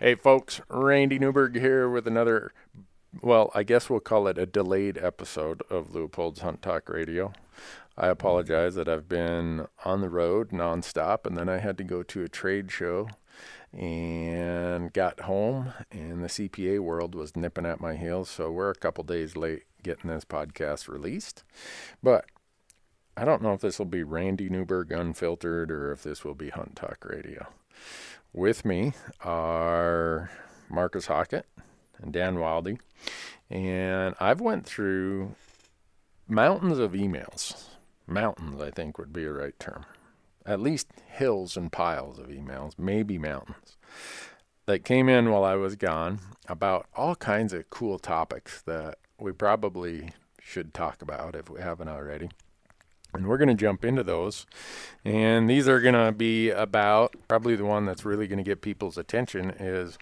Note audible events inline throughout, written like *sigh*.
Hey, folks, Randy Newberg here with another, well, I guess we'll call it a delayed episode of Leupold's Hunt Talk Radio. I apologize that I've been on the road nonstop, and then I had to go to a trade show and got home, and the CPA world was nipping at my heels. So we're a couple days late getting this podcast released. But I don't know if this will be Randy Newberg Unfiltered or if this will be Hunt Talk Radio. With me are Marcus Hockett and Dan Wildy, and I've went through mountains of emails. Mountains, I think, would be a right term. At least hills and piles of emails, maybe mountains, that came in while I was gone about all kinds of cool topics that we probably should talk about if we haven't already. And we're going to jump into those. And these are going to be about probably the one that's really going to get people's attention is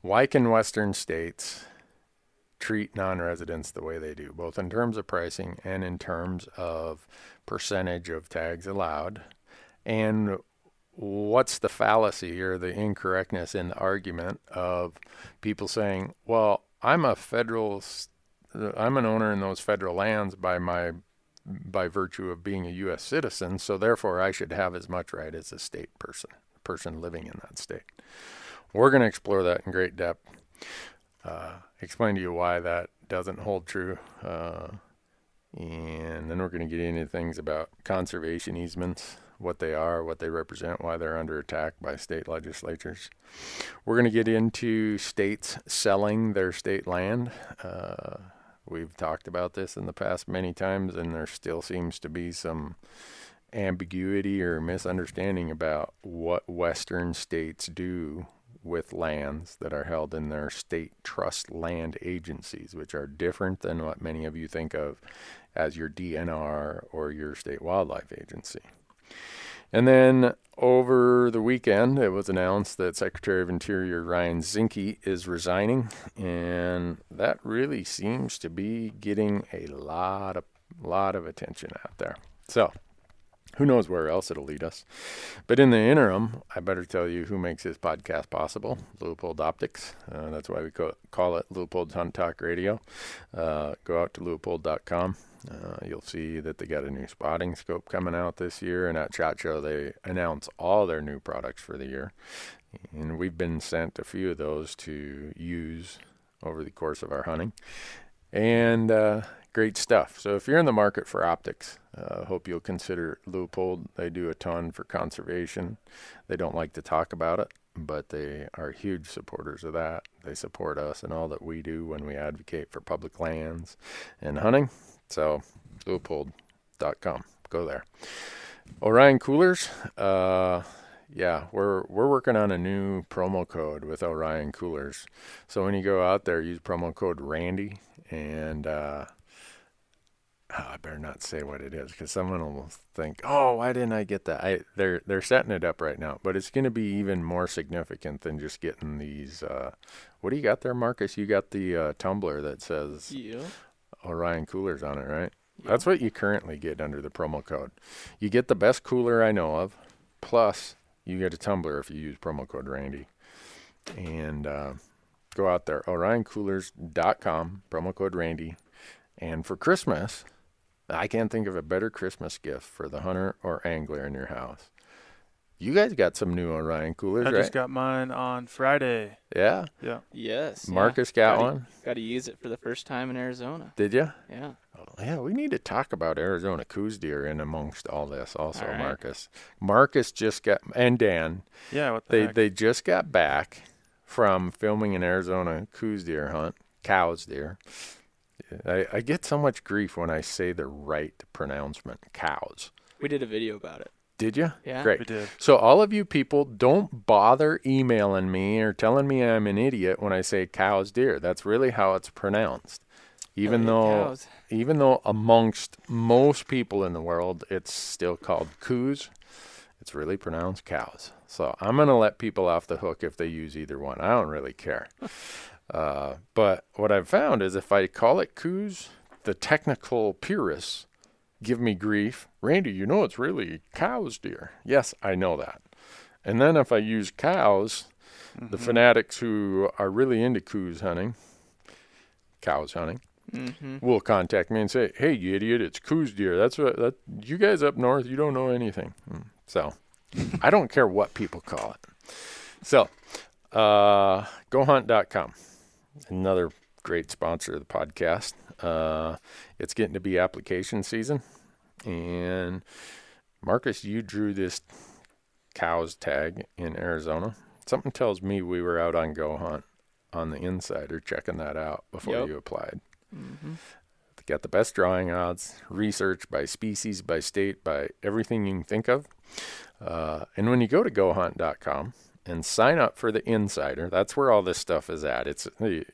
why can Western states treat non residents the way they do, both in terms of pricing and in terms of percentage of tags allowed? And what's the fallacy or the incorrectness in the argument of people saying, well, I'm a federal, I'm an owner in those federal lands by my by virtue of being a U.S. citizen, so therefore I should have as much right as a state person, person living in that state. We're going to explore that in great depth, uh, explain to you why that doesn't hold true, uh, and then we're going to get into things about conservation easements, what they are, what they represent, why they're under attack by state legislatures. We're going to get into states selling their state land. Uh, We've talked about this in the past many times, and there still seems to be some ambiguity or misunderstanding about what Western states do with lands that are held in their state trust land agencies, which are different than what many of you think of as your DNR or your state wildlife agency. And then over the weekend, it was announced that Secretary of Interior Ryan Zinke is resigning, and that really seems to be getting a lot of lot of attention out there. So, who knows where else it'll lead us? But in the interim, I better tell you who makes this podcast possible Leupold Optics. Uh, that's why we call it Leupold's Hunt Talk Radio. Uh, go out to leupold.com. Uh, you'll see that they got a new spotting scope coming out this year, and at SHOT Show they announce all their new products for the year. And we've been sent a few of those to use over the course of our hunting. And uh, great stuff. So if you're in the market for optics, uh, hope you'll consider Leupold. They do a ton for conservation. They don't like to talk about it, but they are huge supporters of that. They support us and all that we do when we advocate for public lands and hunting. So, Leupold.com. Go there. Orion Coolers. Uh, yeah, we're we're working on a new promo code with Orion Coolers. So when you go out there, use promo code Randy, and uh, oh, I better not say what it is because someone will think, "Oh, why didn't I get that?" I they're they're setting it up right now, but it's going to be even more significant than just getting these. Uh, what do you got there, Marcus? You got the uh, tumbler that says yeah. Orion coolers on it, right? That's what you currently get under the promo code. You get the best cooler I know of, plus you get a tumbler if you use promo code Randy. And uh, go out there, orioncoolers.com, promo code Randy. And for Christmas, I can't think of a better Christmas gift for the hunter or angler in your house you guys got some new Orion coolers, right? I right? just got mine on Friday. Yeah. Yeah. Yes. Marcus yeah. got gotta, one. Got to use it for the first time in Arizona. Did you? Yeah. Oh, yeah, we need to talk about Arizona coos deer in amongst all this, also, all right. Marcus. Marcus just got and Dan. Yeah. What the they heck? they just got back from filming an Arizona coos deer hunt, cows deer. I, I get so much grief when I say the right pronouncement, cows. We did a video about it. Did you? Yeah. Great. We did. So all of you people, don't bother emailing me or telling me I'm an idiot when I say cows deer. That's really how it's pronounced. Even though cows. even though amongst most people in the world it's still called coos, it's really pronounced cows. So I'm gonna let people off the hook if they use either one. I don't really care. *laughs* uh, but what I've found is if I call it coos, the technical purists give me grief. Randy, you know it's really cows deer. Yes, I know that. And then if I use cows, The Mhm. fanatics who are really into coos hunting, cows hunting, Mm-hmm. will contact me and say, "Hey, you idiot! It's coos deer. That's what that you guys up north. You don't know anything." Mm, So, I don't care what people call it. So, uh, GoHunt.com, another great sponsor of the podcast. Uh, it's getting to be application season, and Marcus, you drew this cows tag in Arizona. Something tells me we were out on Go Hunt on the insider checking that out before Yep. you applied. Mm-hmm. Got the best drawing odds, research by species, by state, by everything you can think of. Uh, and when you go to gohunt.com and sign up for the insider, that's where all this stuff is at. It's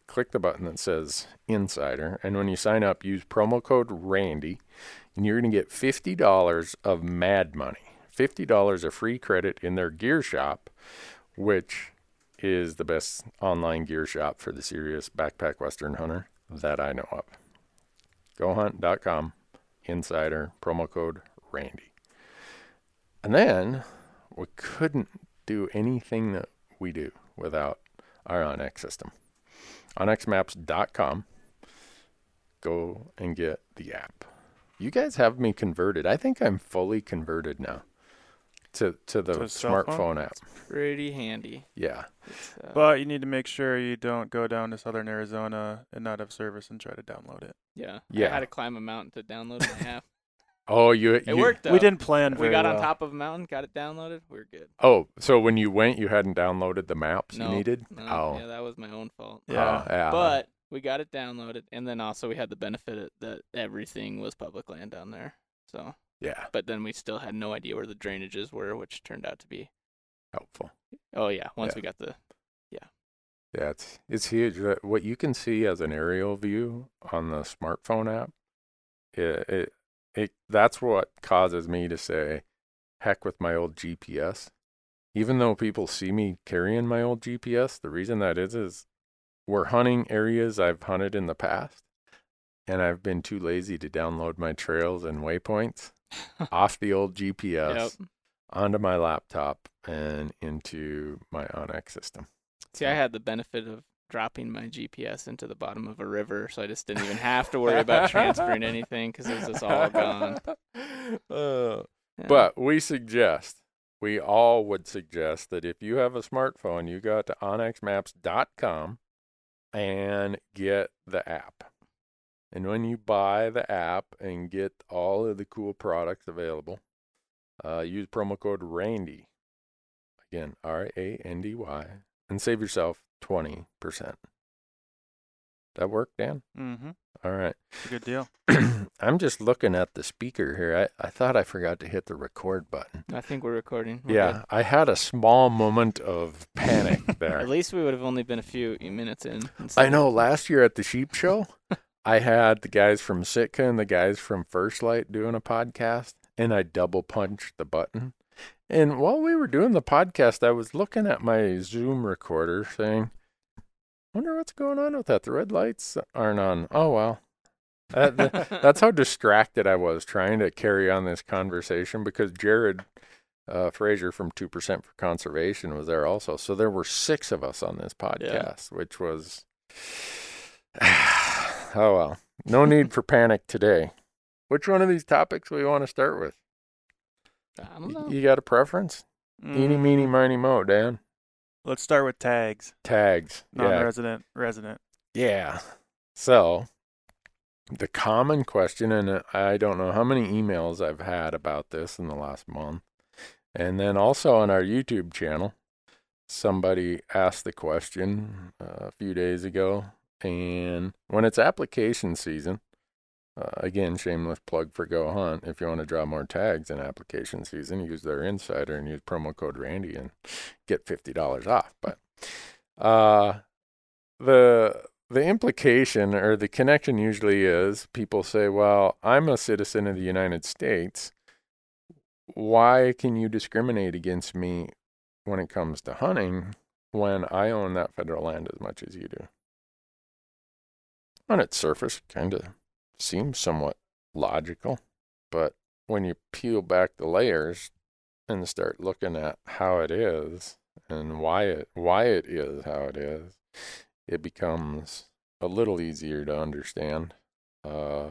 click the button that says insider, and when you sign up, use promo code Randy, and you're going to get fifty dollars of Mad Money, fifty dollars of free credit in their gear shop, which is the best online gear shop for the serious backpack western hunter that I know of. Gohunt.com insider promo code randy. And then we couldn't do anything that we do without our onx system onxmaps.com go and get the app you guys have me converted i think i'm fully converted now to to the To smartphone app Pretty handy. yeah uh, But you need to make sure you don't go down to southern Arizona and not have service and try to download it. yeah. Yeah. I had to climb a mountain to download my *laughs* app. Oh you It you, worked though. We didn't plan We got well. on top of a mountain, got it downloaded. We're good. oh so when you went you hadn't downloaded the maps No, you needed No, oh yeah, that was my own fault. Yeah. Oh, yeah. But we got it downloaded, and then also we had the benefit of- that everything was public land down there. So, yeah, but then we still had no idea where the drainages were, which turned out to be. helpful. Oh yeah, once Yeah. we got the Yeah, Yeah, it's it's huge. Uh, What you can see as an aerial view on the smartphone app, it, it it that's what causes me to say, heck with my old GPS. Even though people see me carrying my old GPS, the reason that is is we're hunting areas I've hunted in the past, and I've been too lazy to download my trails and waypoints *laughs* off the old GPS Yep. onto my laptop and into my onX system. See, I had the benefit of dropping my GPS into the bottom of a river, so I just didn't even have to worry about transferring *laughs* anything because it was just all gone. *laughs* Uh, Yeah. But we suggest, we all would suggest that if you have a smartphone, you go to onxmaps.com and get the app. And when you buy the app and get all of the cool products available, uh, use promo code RANDY. Again, R A N D Y, and save yourself 20%. That work, Dan? Mm-hmm. All right. Good deal. *clears throat* I'm just looking at the speaker here. I, I thought I forgot to hit the record button. I think we're recording. We're yeah, good. I had a small moment of panic *laughs* there. At least we would have only been a few minutes in. I know last year at the sheep *laughs* show, I had the guys from Sitka and the guys from First Lite doing a podcast, and I double punched the button. And while we were doing the podcast, I was looking at my Zoom recorder saying, wonder what's going on with that. The red lights aren't on. Oh, well. That, that- *laughs* that's how distracted I was trying to carry on this conversation because Jared uh, Fraser from 2% for Conservation was there also. So there were six of us on this podcast, which was. *sighs* oh, well. No need for panic today. Which one of these topics do we want to start with? I don't know. You got a preference? Eeny, Mm, meeny, miny, mo, Dan. Let's start with tags. Tags. Yeah. Non-resident, resident. Yeah. So, the common question, and I don't know how many emails I've had about this in the last month, and then also on our YouTube channel, somebody asked the question uh, a few days ago. And when it's application season, uh, again, shameless plug for Go Hunt. If you want to draw more tags in application season, use their insider and use promo code Randy and get fifty dollars off. But uh, the the implication or the connection usually is people say, "Well, I'm a citizen of the United States. Why can you discriminate against me when it comes to hunting when I own that federal land as much as you do?" On its surface, kind of seems somewhat logical, but when you peel back the layers and start looking at how it is, and why it why it is how it is, it becomes a little easier to understand. Uh,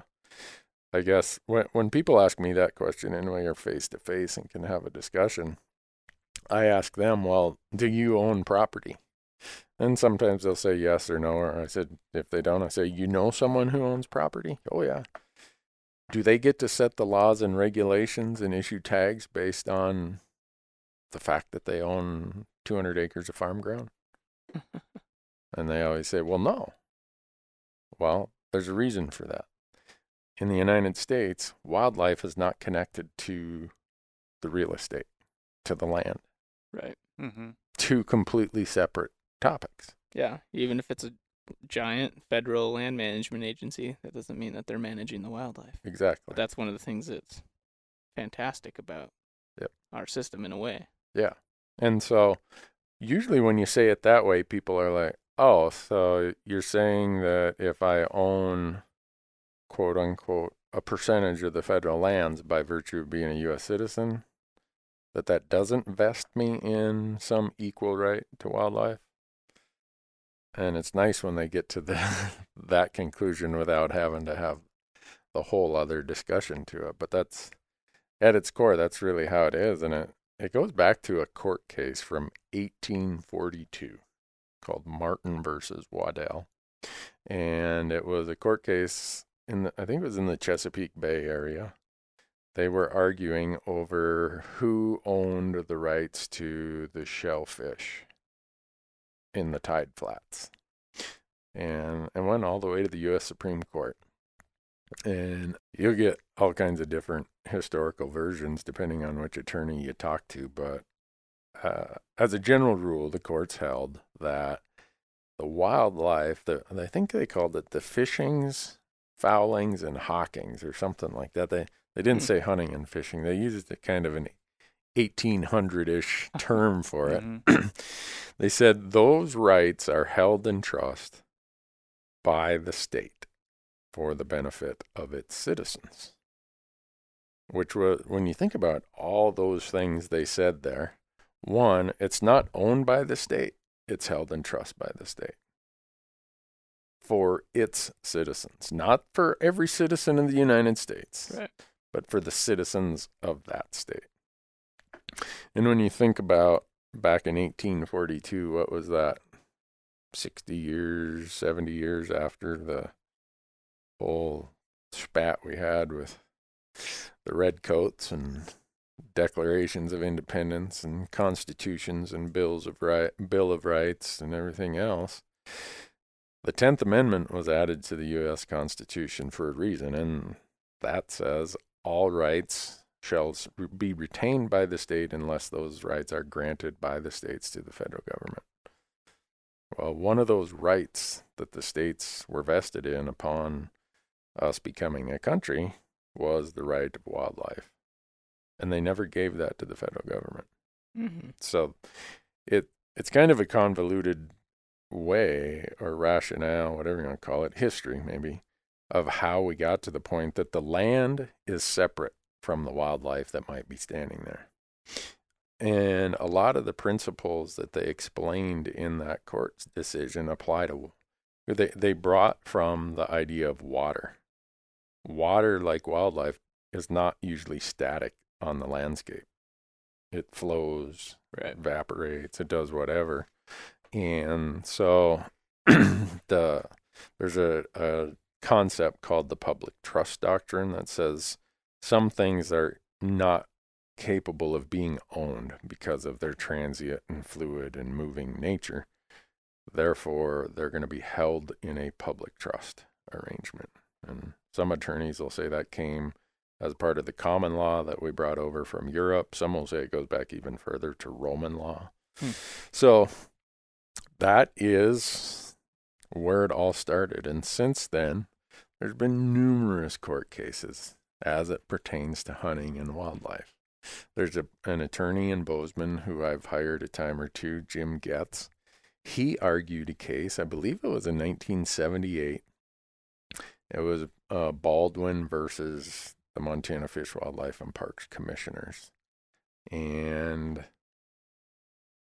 I guess when when people ask me that question, and we are face to face and can have a discussion, I ask them, "Well, do you own property?" And sometimes they'll say yes or no. Or I said, if they don't, I say, "You know someone who owns property?" Oh yeah. Do they get to set the laws and regulations and issue tags based on the fact that they own 200 acres of farm ground? *laughs* and they always say, "Well, no." Well, there's a reason for that. In the United States, wildlife is not connected to the real estate, to the land. Right. Mm-hmm. Two completely separate topics. Yeah. Even if it's a giant federal land management agency, that doesn't mean that they're managing the wildlife. Exactly. But that's one of the things that's fantastic about Yep. our system in a way. Yeah. And so usually when you say it that way, people are like, oh, so you're saying that if I own, quote unquote, a percentage of the federal lands by virtue of being a U.S. citizen, that that doesn't vest me in some equal right to wildlife? And it's nice when they get to the, *laughs* that conclusion without having to have the whole other discussion to it. But that's, at its core, that's really how it is. And it, it goes back to a court case from 1842 called Martin versus Waddell. And it was a court case in the, I think it was in the Chesapeake Bay area. They were arguing over who owned the rights to the shellfish in the tide flats. And it went all the way to the US Supreme Court. And you'll get all kinds of different historical versions depending on which attorney you talk to. But uh, as a general rule, the courts held that the wildlife, the, I think they called it the fishings, fowlings, and hawkings or something like that. They, they didn't Hmm. say hunting and fishing, they used a kind of an 1800 ish term for it. Mhm. *clears throat* they said those rights are held in trust by the state for the benefit of its citizens. Which was, when you think about all those things they said there, one, it's not owned by the state, it's held in trust by the state for its citizens, not for every citizen in the United States Right. but for the citizens of that state. And when you think about back in 1842, what was that? 60 years, 70 years after the whole spat we had with the redcoats and declarations of independence and constitutions and bills of right bill of rights and everything else the 10th amendment was added to the US constitution for a reason and that says all rights shall be retained by the state unless those rights are granted by the states to the federal government. Well, one of those rights that the states were vested in upon us becoming a country was the right of wildlife. And they never gave that to the federal government. hmm So it it's kind of a convoluted way or rationale, whatever you want to call it, history maybe, of how we got to the point that the land is separate from the wildlife that might be standing there. And a lot of the principles that they explained in that court decision apply to they they brought from the idea of water. Water like wildlife is not usually static on the landscape. It flows, Right. evaporates, it does whatever. And so *clears throat* the there's a, a concept called the public trust doctrine that says some things are not capable of being owned because of their transient and fluid and moving nature. Therefore, they're going to be held in a public trust arrangement. And some attorneys will say that came as part of the common law that we brought over from Europe. Some will say it goes back even further to Roman law. Hmm. So that is where it all started. And since then, there's been numerous court cases as it pertains to hunting and wildlife. There's a, an attorney in Bozeman who I've hired a time or two, Jim Goetz. He argued a case, I believe it was in 1978. It was uh, Baldwin versus the Montana Fish, Wildlife, and Parks Commissioners. And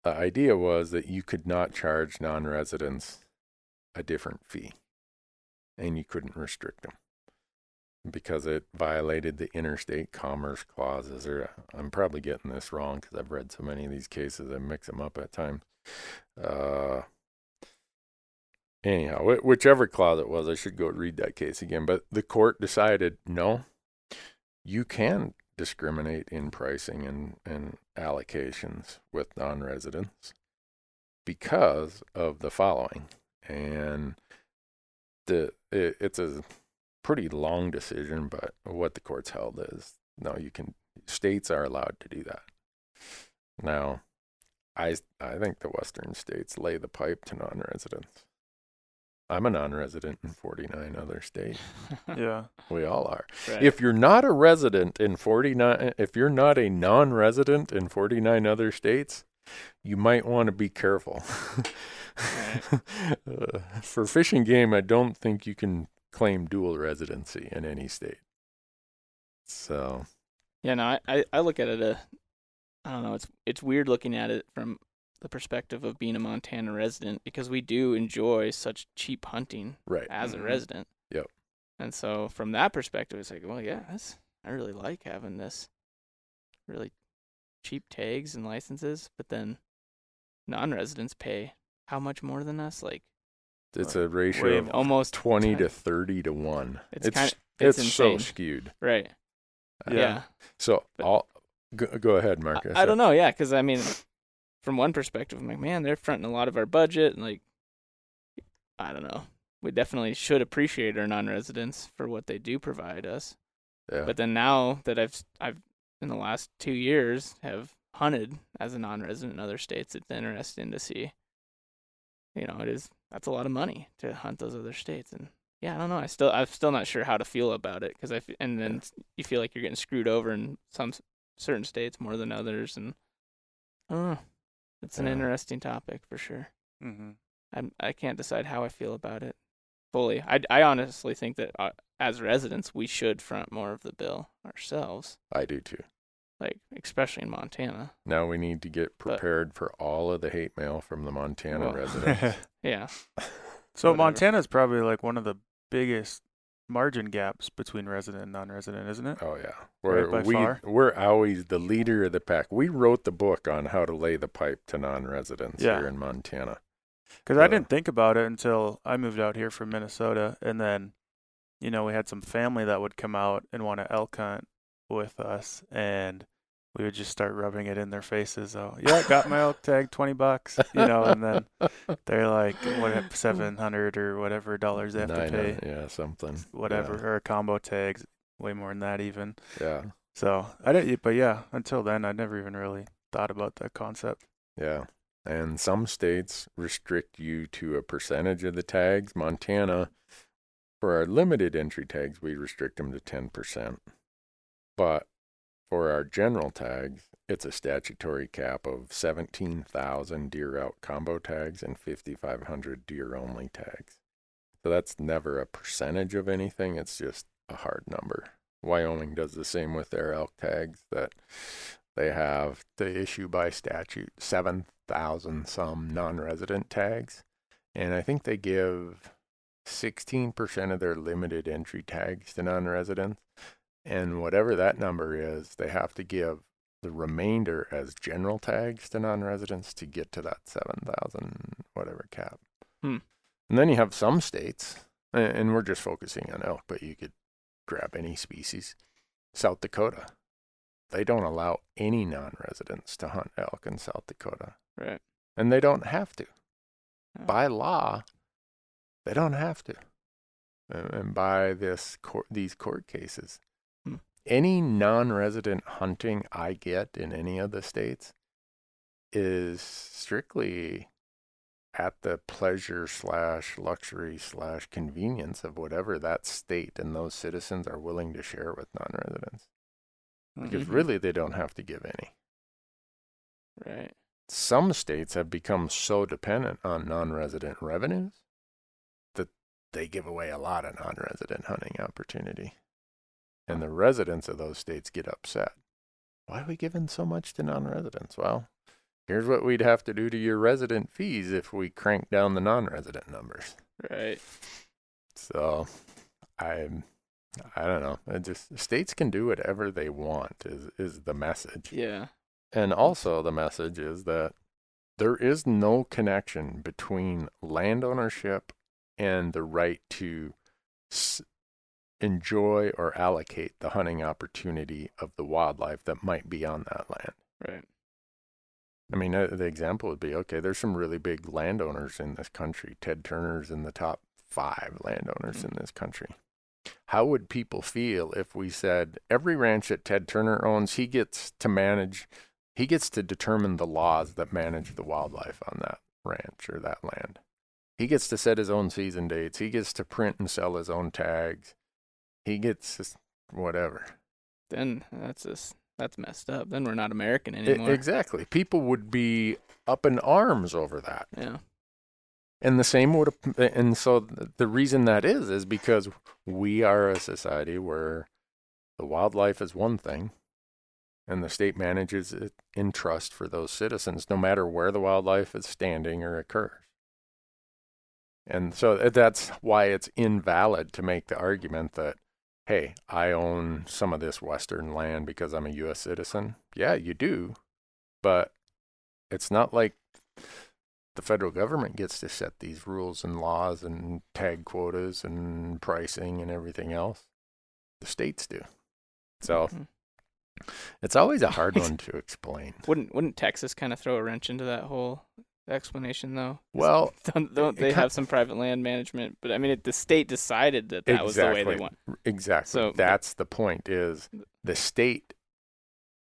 the idea was that you could not charge non-residents a different fee, and you couldn't restrict them because it violated the interstate commerce clauses. Or I'm probably getting this wrong because I've read so many of these cases, I mix them up at times. Uh, anyhow, wh- whichever clause it was, I should go read that case again. But the court decided no, you can discriminate in pricing and, and allocations with non residents because of the following. And the it, it's a pretty long decision, but what the courts held is no, you can states are allowed to do that. Now, I I think the western states lay the pipe to non-residents. I'm a non-resident in 49 other states. *laughs* Yeah. We all are. Right. If you're not a resident in 49 if you're not a non-resident in 49 other states, you might want to be careful. *laughs* uh, for fishing game, I don't think you can claim dual residency in any state. So, Yeah, no, I, I, I look at it a I don't know, it's it's weird looking at it from the perspective of being a Montana resident because we do enjoy such cheap hunting right. as a mm-hmm. resident. Yep. And so from that perspective it's like, well yeah, that's, I really like having this really cheap tags and licenses, but then non residents pay how much more than us? Like It's a ratio of almost 20 ten- to 30 to 1. it's, It's kind it's, it's, so skewed. right. Yeah. Yeah. So, But- all go, go ahead, Marcus. I, I don't know, yeah, because I mean, from one perspective, I'm like, man, they're fronting a lot of our budget, and like, I don't know, we definitely should appreciate our non-residents for what they do provide us. Yeah. But then now that I've I've in the last two years have hunted as a non-resident in other states, it's interesting to see. You know, it is that's a lot of money to hunt those other states, and yeah, I don't know. I still I'm still not sure how to feel about it because I f- and then you feel like you're getting screwed over in some certain states more than others, and I don't know. It's an Yeah. interesting topic for sure. Mm-hmm. I'm I can't decide how I feel about it fully. I I honestly think that uh, as residents we should front more of the bill ourselves, I do too. Like especially in Montana. Now we need to get But- prepared for all of the hate mail from the Montana Well, residents. *laughs* Yeah, so Whatever. Montana's probably like one of the biggest margin gaps between resident and non-resident, isn't it? Oh yeah, we're by we far. we're always the leader of the pack. We wrote the book on how to lay the pipe to non-residents Yeah. here in Montana. Because I Uh, didn't think about it until I moved out here from Minnesota, and then, you know, we had some family that would come out and want to elk hunt with us, and we would just start rubbing it in their faces. Oh, yeah, got my elk tag, twenty bucks, you know, and then *laughs* they're like, what, seven hundred or whatever dollars they have Nine, to pay, yeah, something. whatever, or a combo tags, way more than that even. Yeah, So I didn't, but yeah, until then, I never even really thought about that concept. yeah. And some states restrict you to a percentage of the tags. Montana, for our limited entry tags, we restrict them to ten percent. But for our general tags, it's a statutory cap of 17,000 deer out combo tags and 5,500 deer only tags. So that's never a percentage of anything, it's just a hard number. Wyoming does the same with their elk tags that they have to issue by statute 7,000 some non resident tags. And I think they give 16% of their limited entry tags to non residents. And whatever that number is, they have to give the remainder as general tags to non-residents to get to that 7,000 whatever cap. Hmm. And then you have some states, and we're just focusing on elk, but you could grab any species. South Dakota, they don't allow any non-residents to hunt elk in South Dakota, right. and they don't have to. Yeah. By law, they don't have to. And by this court, these court cases. Any non-resident hunting I get in any of the states is strictly at the pleasure slash luxury slash convenience of whatever that state and those citizens are willing to share with non-residents. Because Mhm. really, they don't have to give any. Right. some states have become so dependent on non-resident revenues that they give away a lot of non-resident hunting opportunity. And the residents of those states get upset. Why are we giving so much to non-residents? Well, here's what we'd have to do to your resident fees if we crank down the non-resident numbers. Right. So, I'm I don't know. It just states can do whatever they want. Is is the message, Yeah. and also the message is that there is no connection between land ownership and the right to s- enjoy or allocate the hunting opportunity of the wildlife that might be on that land. Right. I mean, uh, the example would be okay, there's some really big landowners in this country. Ted Turner's in the top five landowners Mhm. in this country. How would people feel if we said every ranch that Ted Turner owns, he gets to manage, he gets to determine the laws that manage the wildlife on that ranch or that land? He gets to set his own season dates. He gets to print and sell his own tags. He gets whatever. Then that's just that's messed up. Then we're not American anymore. exactly. People would be up in arms over that. yeah. And the same would, and so the reason that is, is because we are a society where the wildlife is one thing and the state manages it in trust for those citizens, no matter where the wildlife is standing or occurs. And so uh, that's why it's invalid to make the argument that, hey, I own some of this Western land because I'm a U.S. citizen. Yeah, you do. But it's not like the federal government gets to set these rules and laws and tag quotas and pricing and everything else. The states do. So Mhm. it's always a hard *laughs* one to explain. Wouldn't wouldn't Texas kind of throw a wrench into that whole explanation though. Well, *laughs* don't, don't they have some private land management? But I mean, it, the state decided that that was the way they Exactly. want. Exactly. So- That's the point is the state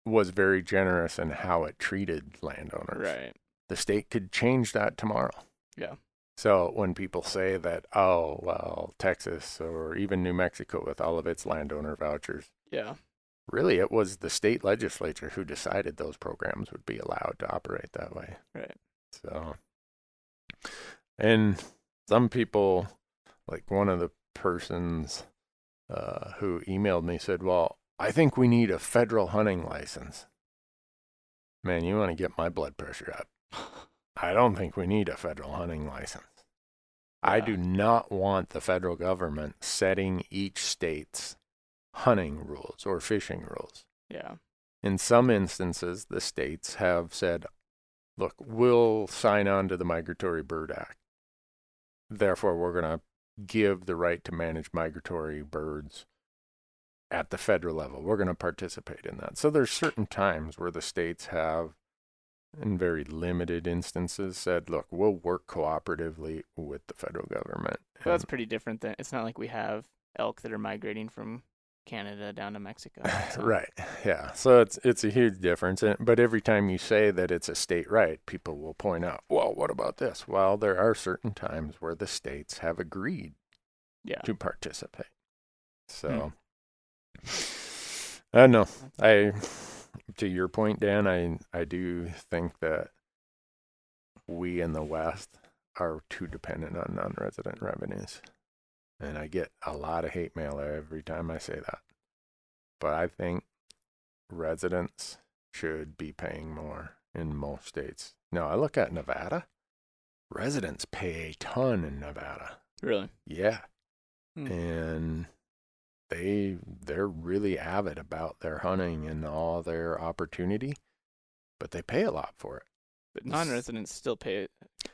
was very generous in how it treated landowners. Right. The state could change that tomorrow. Yeah. So when people say that, oh, well, Texas or even New Mexico with all of its landowner vouchers, Yeah. really it was the state legislature who decided those programs would be allowed to operate that way. Right. So, and some people, like one of the persons uh, who emailed me said, Well, I think we need a federal hunting license. Man, you want to get my blood pressure up. I don't think we need a federal hunting license. I do not want the federal government setting each state's hunting rules or fishing rules. Yeah. In some instances, the states have said, look, we'll sign on to the Migratory Bird Act. Therefore, we're going to give the right to manage migratory birds at the federal level. We're going to participate in that. So there's certain times where the states have, in very limited instances, said, look, we'll work cooperatively with the federal government. Well, that's pretty different than it's not like we have elk that are migrating from Canada down to Mexico. *laughs* so- Right. Yeah. So it's it's a huge difference. And, but every time you say that it's a state right, people will point out, well, what about this? Well, there are certain times where the states have agreed Yeah. to participate. So hmm. I don't know. I to your point, Dan, I I do think that we in the West are too dependent on non-resident revenues. And I get a lot of hate mail every time I say that. But I think residents should be paying more in most states. Now, I look at Nevada. Residents pay a ton in Nevada. Really. Yeah. Hmm. And they they're really avid about their hunting and all their opportunity, but they pay a lot for it. But non-residents still pay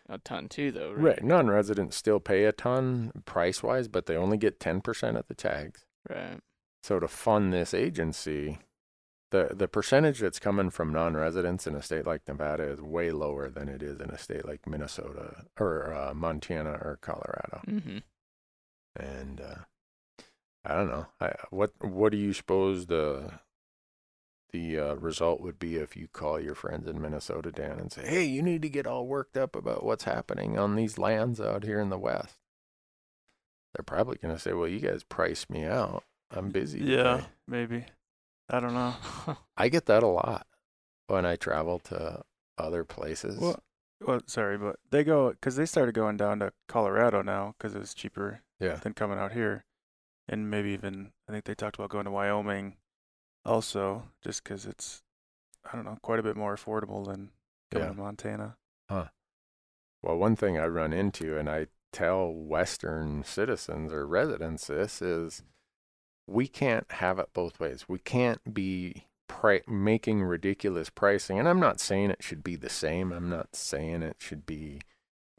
a ton too, though. Right. Right. Non-residents still pay a ton price-wise, but they only get 10% of the tags. Right. So to fund this agency, the the percentage that's coming from non-residents in a state like Nevada is way lower than it is in a state like Minnesota or uh, Montana or Colorado. Mm-hmm. And uh, I don't know. I, what what do you suppose the the uh, result would be if you call your friends in Minnesota, Dan, and say, "Hey, you need to get all worked up about what's happening on these lands out here in the West." They're probably going to say, "Well, you guys priced me out. I'm busy." Yeah, today." maybe. I don't know. *laughs* I get that a lot when I travel to other places. Well, well, sorry, but they go because they started going down to Colorado now because it was cheaper yeah, than coming out here, and maybe even I think they talked about going to Wyoming, also just because it's I don't know quite a bit more affordable than coming Yeah. to Montana. Huh. Well, one thing I run into, and I tell Western citizens or residents this, is we can't have it both ways. We can't be pri- making ridiculous pricing. And I'm not saying it should be the same. I'm not saying it should be,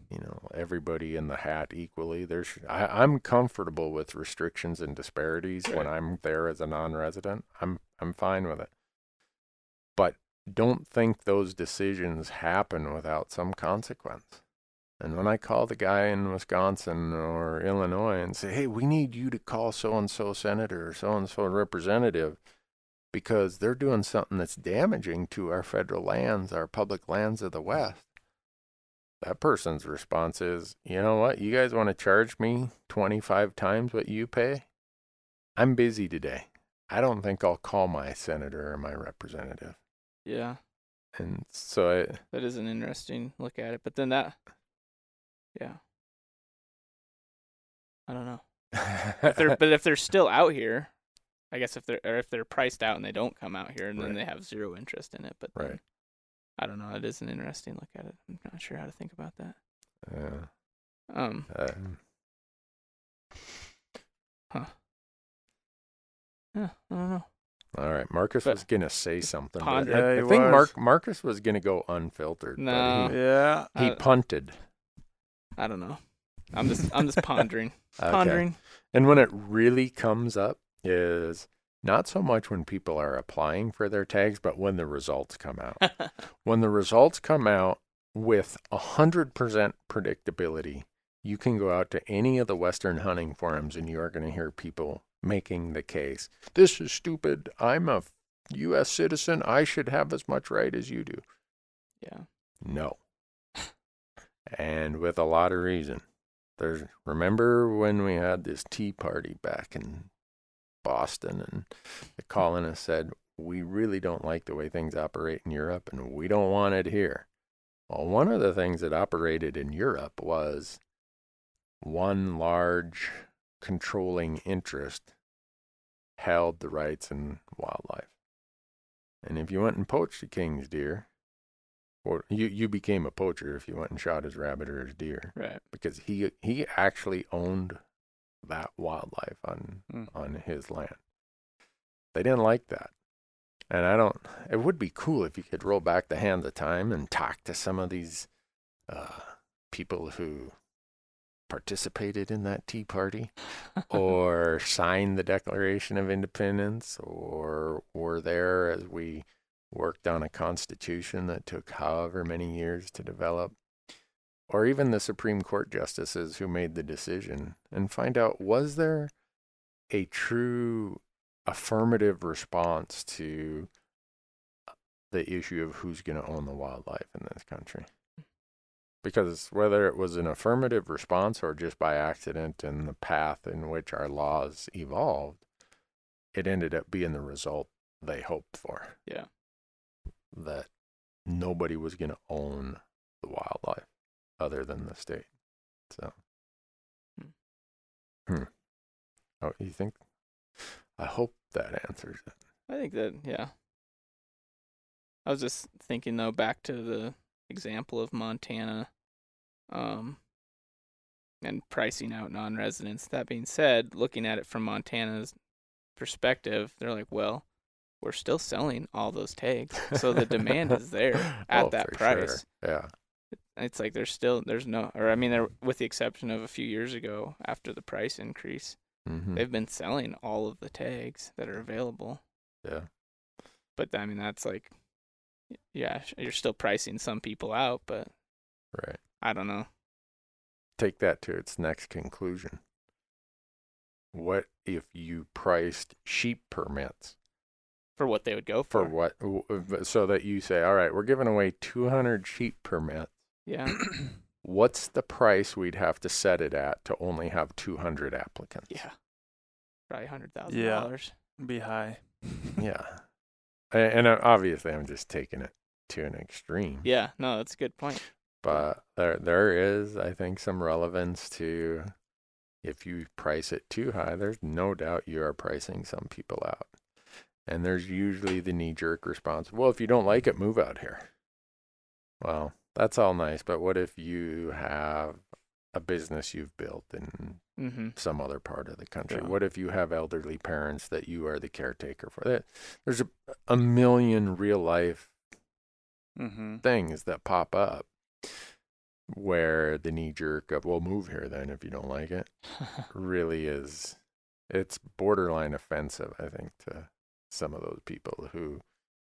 you know, everybody in the hat equally. There's, I, I'm comfortable with restrictions and disparities when I'm there as a non-resident. I'm, I'm fine with it. But don't think those decisions happen without some consequence. And when I call the guy in Wisconsin or Illinois and say, hey, we need you to call so and so senator or so and so representative because they're doing something that's damaging to our federal lands, our public lands of the West, that person's response is, you know what? You guys want to charge me 25 times what you pay? I'm busy today. I don't think I'll call my senator or my representative. Yeah, And so I, that is an interesting look at it. But then that, yeah, I don't know. If they're, *laughs* but if they're still out here, I guess if they're or if they're priced out and they don't come out here, and then they have zero interest in it. But Right. then, I don't know. It is an interesting look at it. I'm not sure how to think about that. yeah, Um, um, yeah, I don't know. All right, Marcus But- was gonna say something. But Ponder. I, I think was. Mark Marcus was gonna go unfiltered. No. he, Yeah. he I- punted. I don't know. I'm just I'm just *laughs* pondering, Okay. pondering. And when it really comes up is not so much when people are applying for their tags, but when the results come out. *laughs* when the results come out with a hundred percent predictability, you can go out to any of the Western hunting forums and you are going to hear people making the case. This is stupid. I'm a U.S. citizen. I should have as much right as you do. yeah. No. and with a lot of reason. There's remember when we had this tea party back in Boston and the colonists said, We really don't like the way things operate in Europe and we don't want it here. Well, one of the things that operated in Europe was one large controlling interest held the rights in wildlife. And if you went and poached a king's deer, or you, you became a poacher if you went and shot his rabbit or his deer Right. because he he actually owned that wildlife on Mm. on his land. They didn't like that. And I don't it would be cool if you could roll back the hands of time and talk to some of these uh, people who participated in that tea party *laughs* or signed the Declaration of Independence or were there as we worked on a constitution that took however many years to develop, or even the Supreme Court justices who made the decision, and find out was there a true affirmative response to the issue of who's going to own the wildlife in this country? Because whether it was an affirmative response or just by accident in the path in which our laws evolved, it ended up being the result they hoped for. Yeah. That nobody was going to own the wildlife other than the state. So, hmm. Oh, you think? I hope that answers it. I think that yeah. I was just thinking though back to the example of Montana um and pricing out non-residents. That being said, looking at it from Montana's perspective, they're like, well, we're still selling all those tags. So the demand is there *laughs* at Oh, that price. Sure. Yeah. It's like there's still there's no or I mean there with the exception of a few years ago after the price increase, hmm they've been selling all of the tags that are available. Yeah. But I mean, that's like, yeah, you're still pricing some people out, but Right. I don't know. Take that to its next conclusion. What if you priced sheep permits For what they would go for for. what? w- So that you say, all right, we're giving away 200 sheep permits. Yeah. *clears throat* What's the price we'd have to set it at to only have 200 applicants? yeah. Probably 100,000. Yeah. dollars. Be high. *laughs* Yeah. A- And uh, obviously, I'm just taking it to an extreme. Yeah. No, that's a good point. But there, there is, I think, some relevance to if you price it too high, there's no doubt you are pricing some people out. And there's usually the knee jerk response well, if you don't like it, move out here. Well, that's all nice, but what if you have a business you've built in Mm-hmm. some other part of the country? Yeah. What if you have elderly parents that you are the caretaker for? That there's a, a million real life Mm-hmm. things that pop up where the knee jerk of well move here then if you don't like it *laughs* really is it's borderline offensive i think to some of those people who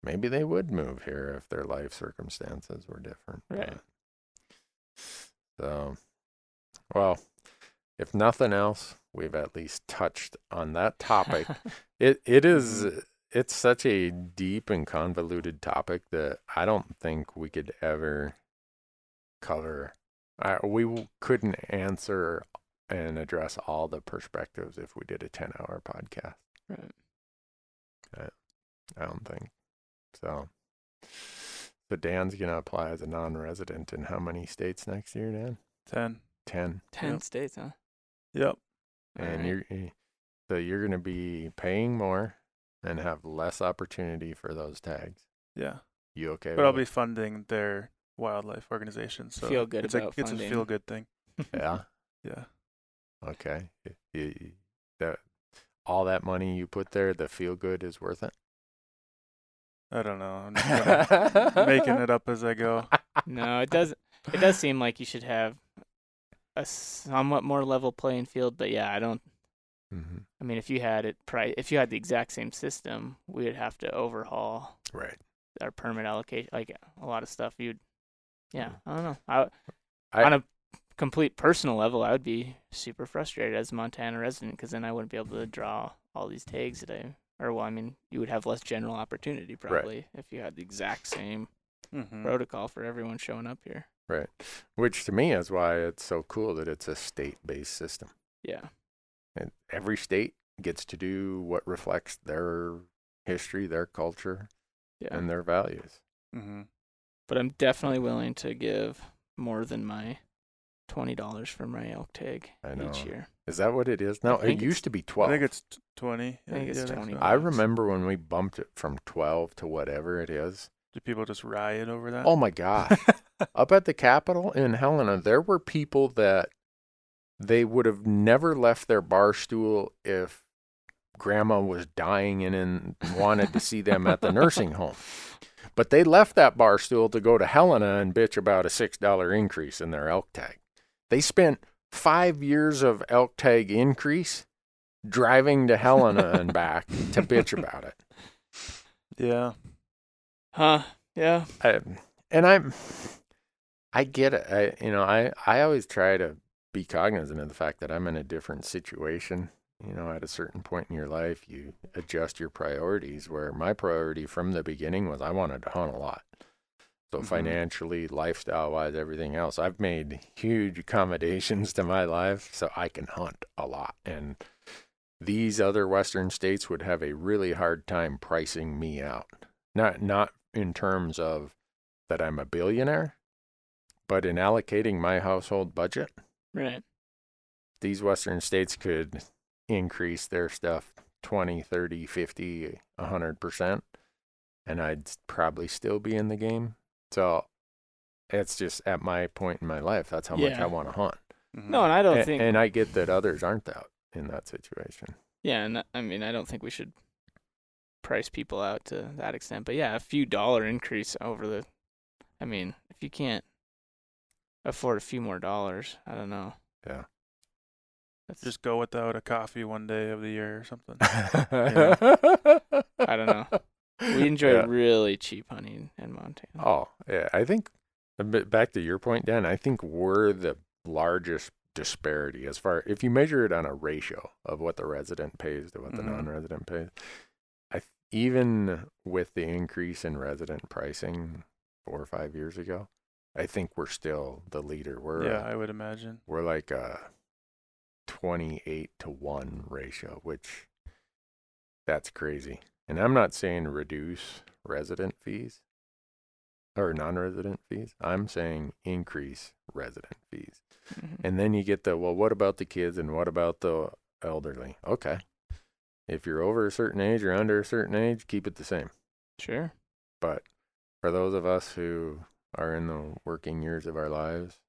maybe they would move here if their life circumstances were different Right. but- so well if nothing else we've at least touched on that topic *laughs* it it is mm-hmm. it's such a deep and convoluted topic that I don't think we could ever cover. I, we couldn't answer and address all the perspectives if we did a 10-hour podcast. right. I don't think. So so Dan's going to apply as a non-resident in how many states next year, Dan? Ten. 10. Ten Yep. states, huh? Yep. And Alright. you're eh, so you're going to be paying more and have less opportunity for those tags. Yeah. You okay? But I'll with be funding their wildlife organization. So Feel good it's about a it's a feel good thing. *laughs* Yeah. Yeah. Okay. Y- y- y- that all that money you put there, the feel good is worth it. I don't know. I'm just kinda *laughs* making it up as I go. no, it does. It does seem like you should have a somewhat more level playing field, but yeah, I don't. hmm I mean, if you had it, pri- if you had the exact same system, we would have to overhaul Right. our permit allocation, like a lot of stuff. You'd, yeah, I don't know. I, I- on a complete personal level, I would be super frustrated as a Montana resident because then I wouldn't be able to draw all these tags that I, or well, I mean, you would have less general opportunity probably if you had the exact same Mm-hmm. protocol for everyone showing up here. Right. Which to me is why it's so cool that it's a state-based system. Yeah. And every state gets to do what reflects their history, their culture, Yeah. and their values. Mm-hmm. but I'm definitely willing to give more than my twenty dollars for my elk tag each year. Is that what it is? No, it used to be twelve. I 12. think it's t- twenty. I think it's Yeah, 20. I remember when we bumped it from 12 to whatever it is. Do people just riot over that? Oh my gosh. *laughs* Up at the Capitol in Helena, there were people that they would have never left their bar stool if grandma was dying and, and wanted to see them at the *laughs* nursing home. But they left that bar stool to go to Helena and bitch about a $6 increase in their elk tag. They spent five years of elk tag increase driving to Helena and *laughs* back to bitch about it. yeah. Huh? Yeah. I, and I'm, I get it. I, you know, I, I always try to be cognizant of the fact that I'm in a different situation. You know, at a certain point in your life, you adjust your priorities. Where my priority from the beginning was I wanted to hunt a lot. So Mhm. financially, lifestyle wise, everything else, I've made huge accommodations to my life so I can hunt a lot. And these other western states would have a really hard time pricing me out. Not not in terms of that I'm a billionaire, but in allocating my household budget, Right. these western states could increase their stuff 20, 30, 50, 100%, and I'd probably still be in the game. So it's just at my point in my life, that's how much Yeah. I want to hunt. Mhm. No, and I don't A- think. and I get that others aren't that in that situation. yeah, and I mean, I don't think we should price people out to that extent. But yeah, a few dollar increase over the. I mean, if you can't afford a few more dollars, I don't know. Yeah. That's Just go without a coffee one day of the year or something. *laughs* I don't know. We enjoy Yeah. really cheap hunting in Montana. Oh, yeah. I think, back to your point, Dan, I think we're the largest disparity as far, if you measure it on a ratio of what the resident pays to what the Mhm. non resident pays. I even with the increase in resident pricing four or five years ago, I think we're still the leader. We're, yeah, uh, I would imagine. we're like a 28 to 1 ratio, which that's crazy. And I'm not saying reduce resident fees or non resident fees. I'm saying increase resident fees. Mhm. And then you get the, well, what about the kids and what about the elderly? Okay. If you're over a certain age or under a certain age, keep it the same. Sure. But for those of us who are in the working years of our lives.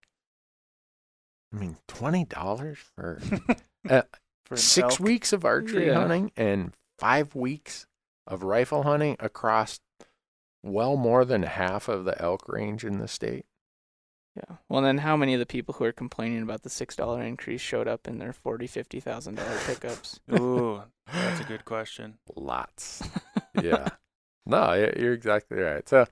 I mean, twenty dollars for *laughs* For six elk. weeks of archery Yeah. hunting and five weeks of rifle hunting across well more than half of the elk range in the state. Yeah. Well, then how many of the people who are complaining about the six dollar increase showed up in their forty, fifty thousand dollar pickups? *laughs* Ooh, that's a *laughs* good question. Lots. *laughs* yeah. No, you're exactly right. So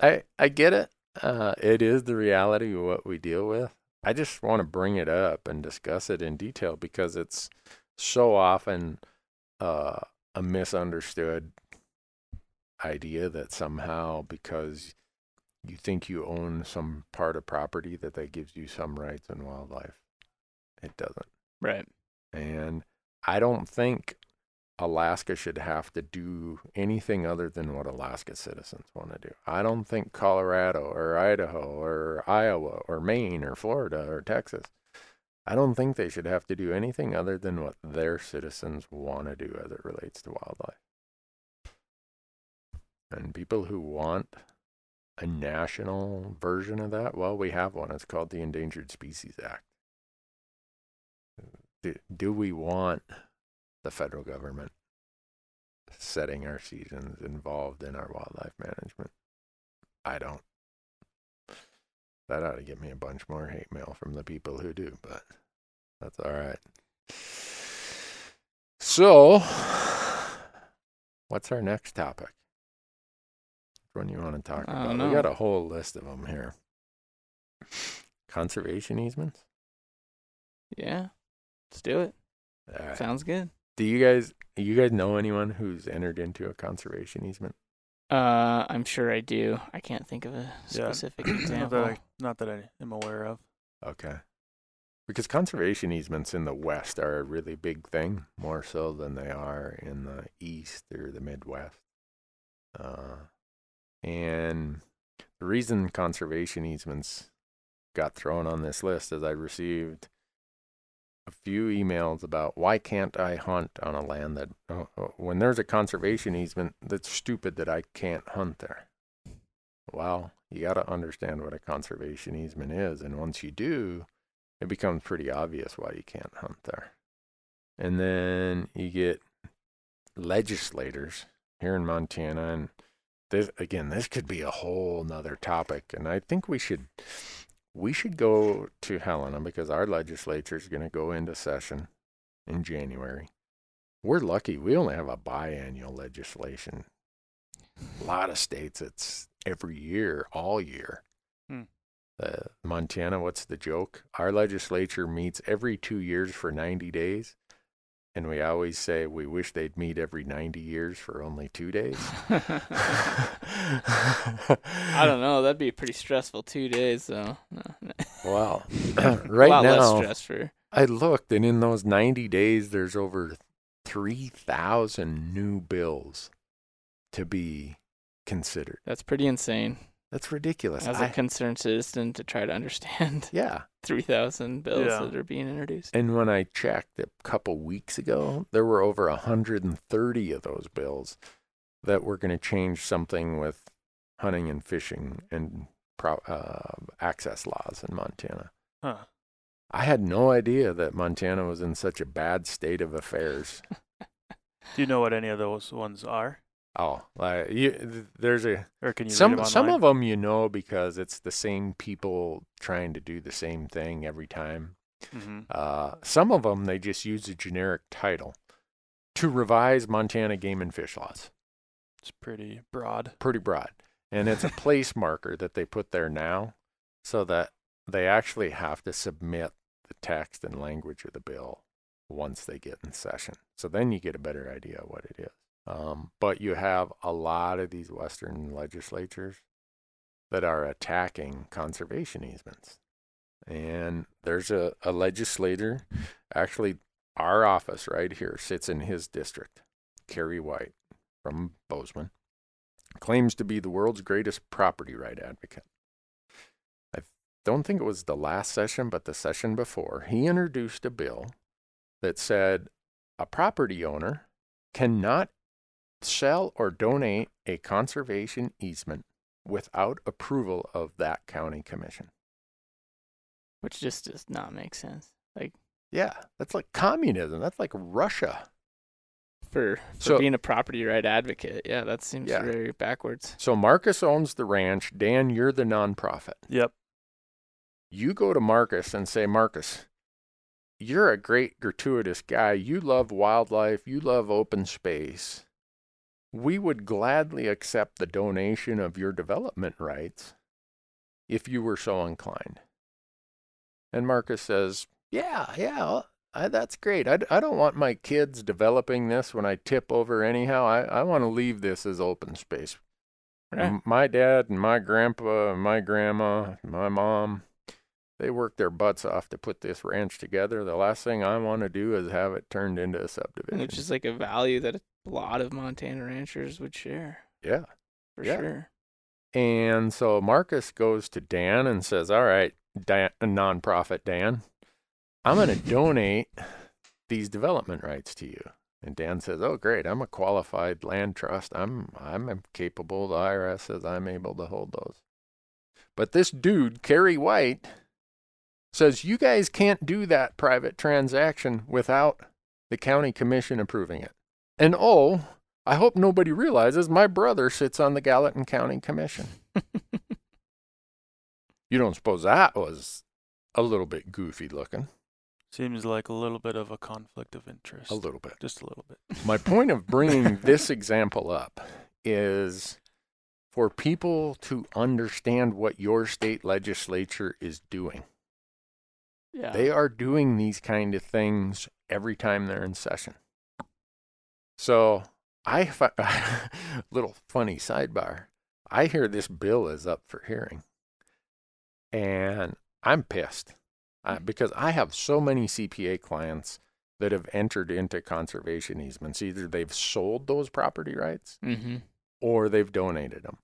I I get it. Uh, it is the reality of what we deal with. I just want to bring it up and discuss it in detail because it's so often uh, a misunderstood idea that somehow because you think you own some part of property that that gives you some rights in wildlife. It doesn't. Right. And I don't think Alaska should have to do anything other than what Alaska citizens want to do. I don't think Colorado or Idaho or Iowa or Maine or Florida or Texas, I don't think they should have to do anything other than what their citizens want to do as it relates to wildlife. And people who want a national version of that, well, we have one. It's called the Endangered Species Act do, do we want the federal government setting our seasons involved in our wildlife management? I don't. That ought to get me a bunch more hate mail from the people who do, but that's all right. So, what's our next topic? Which one you want to talk about? don't We got a whole list of them here. Conservation easements. Yeah. Let's do it. All right. Sounds good. Do you guys you guys know anyone who's entered into a conservation easement? Uh, I'm sure I do. I can't think of a Yeah. specific Not example. that, *clears throat* I, not that I am aware of. Okay. Because conservation easements in the west are a really big thing, more so than they are in the east or the Midwest. Uh, and the reason conservation easements got thrown on this list is I received a few emails about why can't I hunt on a land that oh, oh, when there's a conservation easement that's stupid that I can't hunt there. Well, you got to understand what a conservation easement is, and once you do, it becomes pretty obvious why you can't hunt there. And then you get legislators here in Montana, and this again, this could be a whole nother topic, and I think we should we should go to Helena because our legislature is going to go into session in January. We're lucky; we only have a biannual legislation. A lot of states, it's every year, all year. Hmm. Uh, Montana, what's the joke? Our legislature meets every two years for 90 days. And we always say we wish they'd meet every 90 years for only two days. *laughs* I don't know. That'd be a pretty stressful two days, though. No. Well, *coughs* *coughs* right now. I looked, and in those 90 days, there's over 3,000 new bills to be considered. That's pretty insane. That's ridiculous. As a I- concerned citizen, to try to understand *laughs* yeah. three thousand bills Yeah. that are being introduced. And when I checked a couple weeks ago, there were over 130 of those bills that were going to change something with hunting and fishing and pro- uh, access laws in Montana. Huh. I had no idea that Montana was in such a bad state of affairs. *laughs* Do you know what any of those ones are? Oh, like you, there's a Or can you read some some of them you know because it's the same people trying to do the same thing every time. Mhm. Uh, some of them they just use a generic title to revise Montana game and fish laws. It's pretty broad. Pretty broad, and it's a *laughs* place marker that they put there now, so that they actually have to submit the text and language of the bill once they get in session. So then you get a better idea of what it is. Um, but you have a lot of these Western legislatures that are attacking conservation easements. And there's a, a legislator, actually, our office right here sits in his district, Kerry White from Bozeman, claims to be the world's greatest property right advocate. I don't think it was the last session, but the session before, he introduced a bill that said a property owner cannot sell or donate a conservation easement without approval of that county commission. Which just does not make sense. Like Yeah, that's like communism. That's like Russia. for for So- being a property right advocate, yeah, that seems Yeah. very backwards. So Marcus owns the ranch. Dan, you're the nonprofit. Yep. You go to Marcus and say, Marcus, you're a great gratuitous guy. You love wildlife. You love open space. We would gladly accept the donation of your development rights if you were so inclined. And Marcus says, Yeah, yeah, I, that's great. I, I don't want my kids developing this when I tip over anyhow. I, I want to leave this as open space. Eh. M- My dad and my grandpa and my grandma, my mom, they worked their butts off to put this ranch together. The last thing I want to do is have it turned into a subdivision. Which is like a value that a lot of Montana ranchers would share yeah. for Yeah. sure. And so Marcus goes to Dan and says, All right, Dan, nonprofit Dan, I'm going *laughs* to donate these development rights to you. And Dan says, "Oh, great! I'm a qualified land trust. I'm I'm capable. The IRS says I'm able to hold those." But this dude, Kerry White, says you guys can't do that private transaction without the county commission approving it. And oh, I hope nobody realizes my brother sits on the Gallatin County Commission. *laughs* You don't suppose that was a little bit goofy looking? Seems like a little bit of a conflict of interest. A little bit. Just a little bit. *laughs* My point of bringing *laughs* this example up is for people to understand what your state legislature is doing. Yeah. They are doing these kind of things every time they're in session. So, I *laughs* little funny sidebar. I hear this bill is up for hearing, and I'm pissed uh, because I have so many CPA clients that have entered into conservation easements. Either they've sold those property rights mm-hmm. or they've donated them.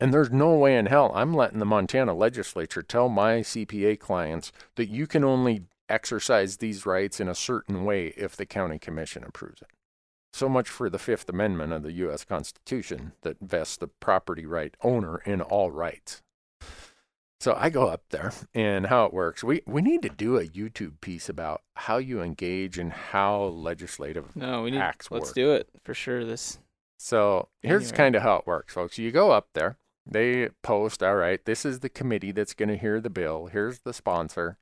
And there's no way in hell I'm letting the Montana legislature tell my CPA clients that you can only exercise these rights in a certain way if the county commission approves it. So much for the Fifth Amendment of the U.S. Constitution that vests the property right owner in all rights. So I go up there and how it works. We we need to do a YouTube piece about how you engage and how legislative No, we need. Acts let's do it for sure. This. so here's January. kind of how it works, folks. You go up there, they post, all right, this is the committee that's going to hear the bill. Here's the sponsor.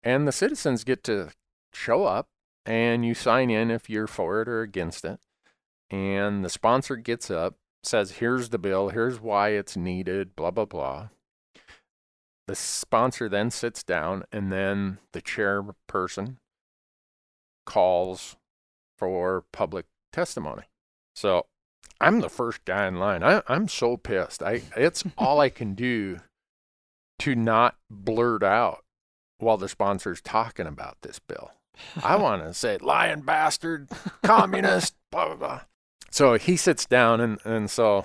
And the citizens get to show up and you sign in if you're for it or against it. And the sponsor gets up, says, here's the bill, here's why it's needed, blah, blah, blah. The sponsor then sits down, and then the chairperson calls for public testimony. So I'm the first guy in line. I, I'm so pissed. I it's *laughs* all I can do to not blurt out while the sponsor's talking about this bill. I *laughs* want to say lying bastard, communist, *laughs* blah blah blah. So he sits down, and and so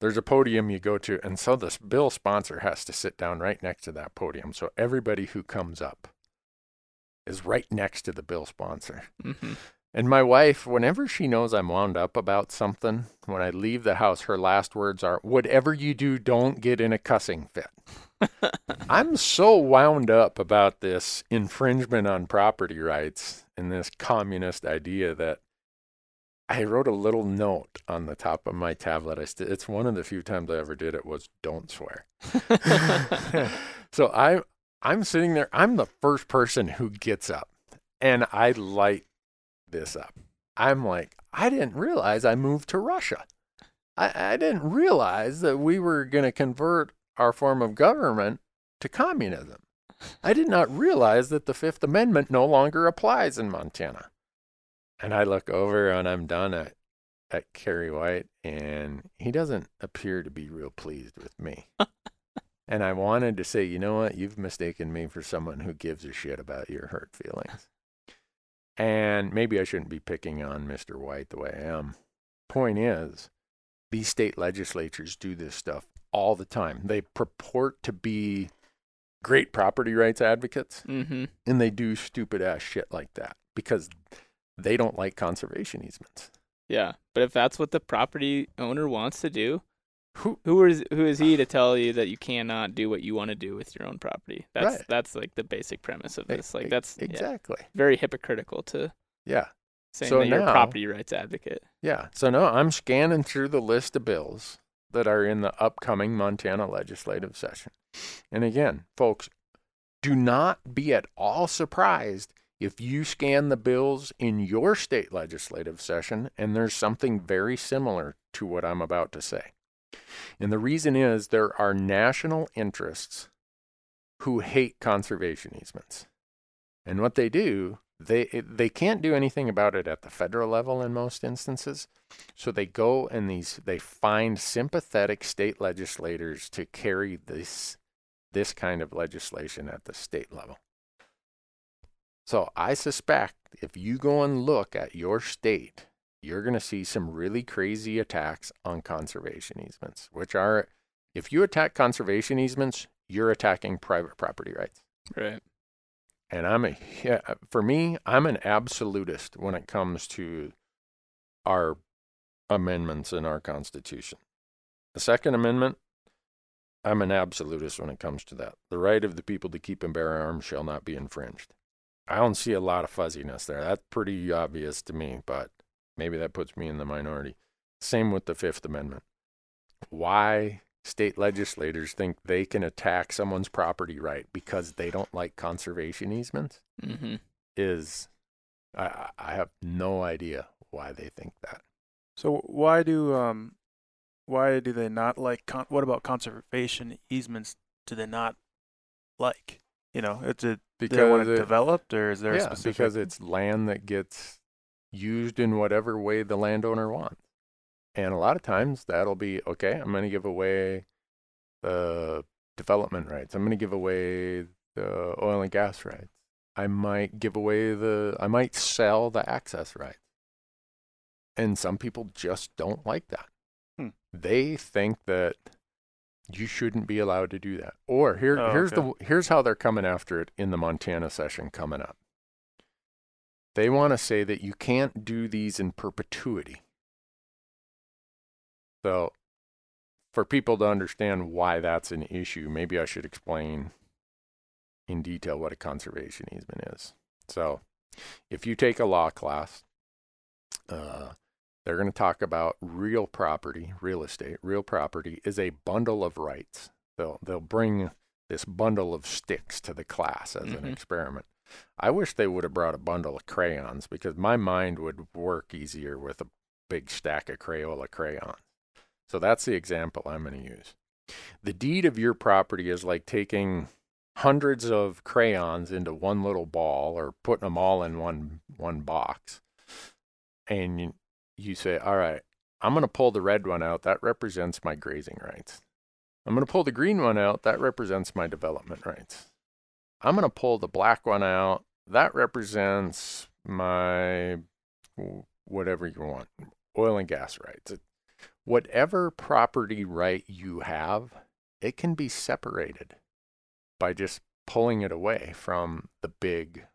there's a podium you go to, and so this bill sponsor has to sit down right next to that podium. So everybody who comes up is right next to the bill sponsor. Mm-hmm. And my wife, whenever she knows I'm wound up about something, when I leave the house, her last words are, Whatever you do, don't get in a cussing fit. I'm so wound up about this infringement on property rights and this communist idea that I wrote a little note on the top of my tablet. I st- it's one of the few times I ever did it was don't swear. *laughs* so I I'm sitting there. I'm the first person who gets up, and I light this up. I'm like, I didn't realize I moved to Russia. I, I didn't realize that we were going to convert our form of government to communism. I did not realize that the Fifth Amendment no longer applies in Montana. And I look over and I'm done at, at Kerry White, and he doesn't appear to be real pleased with me. *laughs* and I wanted to say, you know what? You've mistaken me for someone who gives a shit about your hurt feelings. And maybe I shouldn't be picking on Mr. White the way I am. Point is, these state legislatures do this stuff all the time. They purport to be great property rights advocates, mm-hmm. and they do stupid ass shit like that because they don't like conservation easements. Yeah, but if that's what the property owner wants to do, Who Who is who is he to tell you that you cannot do what you want to do with your own property? That's Right. that's like the basic premise of this. Like that's yeah, exactly? very hypocritical to Yeah. saying So that you're a property rights advocate. Yeah. So now I'm scanning through the list of bills that are in the upcoming Montana legislative session. And again, folks, do not be at all surprised if you scan the bills in your state legislative session and there's something very similar to what I'm about to say. And the reason is there are national interests who hate conservation easements. And what they do, they they can't do anything about it at the federal level in most instances. So they go and these they find sympathetic state legislators to carry this this kind of legislation at the state level. So I suspect if you go and look at your state, you're going to see some really crazy attacks on conservation easements, which are if you attack conservation easements, you're attacking private property rights. Right. And I'm a uh, for me, I'm an absolutist when it comes to our amendments in our Constitution. The Second Amendment, I'm an absolutist when it comes to that. The right of the people to keep and bear arms shall not be infringed. I don't see a lot of fuzziness there. That's pretty obvious to me, but maybe that puts me in the minority. Same with the Fifth Amendment. Why state legislators think they can attack someone's property right because they don't like conservation easements Mm-hmm. is I, I- I have no idea why they think that. So why do um why do they not like con- what about conservation easements do they not like? You know, it's a do they want it it- developed or is there a yeah, specific because it's land that gets used in whatever way the landowner wants. And a lot of times that'll be okay, I'm going to give away the development rights. I'm going to give away the oil and gas rights. I might give away the I might sell the access rights. And some people just don't like that. Hmm. They think that you shouldn't be allowed to do that. Or here Oh, here's okay. the here's how they're coming after it in the Montana session coming up. They want to say that you can't do these in perpetuity. So, for people to understand why that's an issue, maybe I should explain in detail what a conservation easement is. So, if you take a law class, uh, they're going to talk about real property, real estate. Real property is a bundle of rights. They'll they'll bring this bundle of sticks to the class as an Mhm. experiment. I wish they would have brought a bundle of crayons because my mind would work easier with a big stack of Crayola crayons. So that's the example I'm going to use. The deed of your property is like taking hundreds of crayons into one little ball or putting them all in one one box. And you, you say, "All right, I'm going to pull the red one out. That represents my grazing rights. I'm going to pull the green one out. That represents my development rights. I'm going to pull the black one out. That represents my whatever you want, oil and gas rights. It- Whatever property right you have, it can be separated by just pulling it away from the big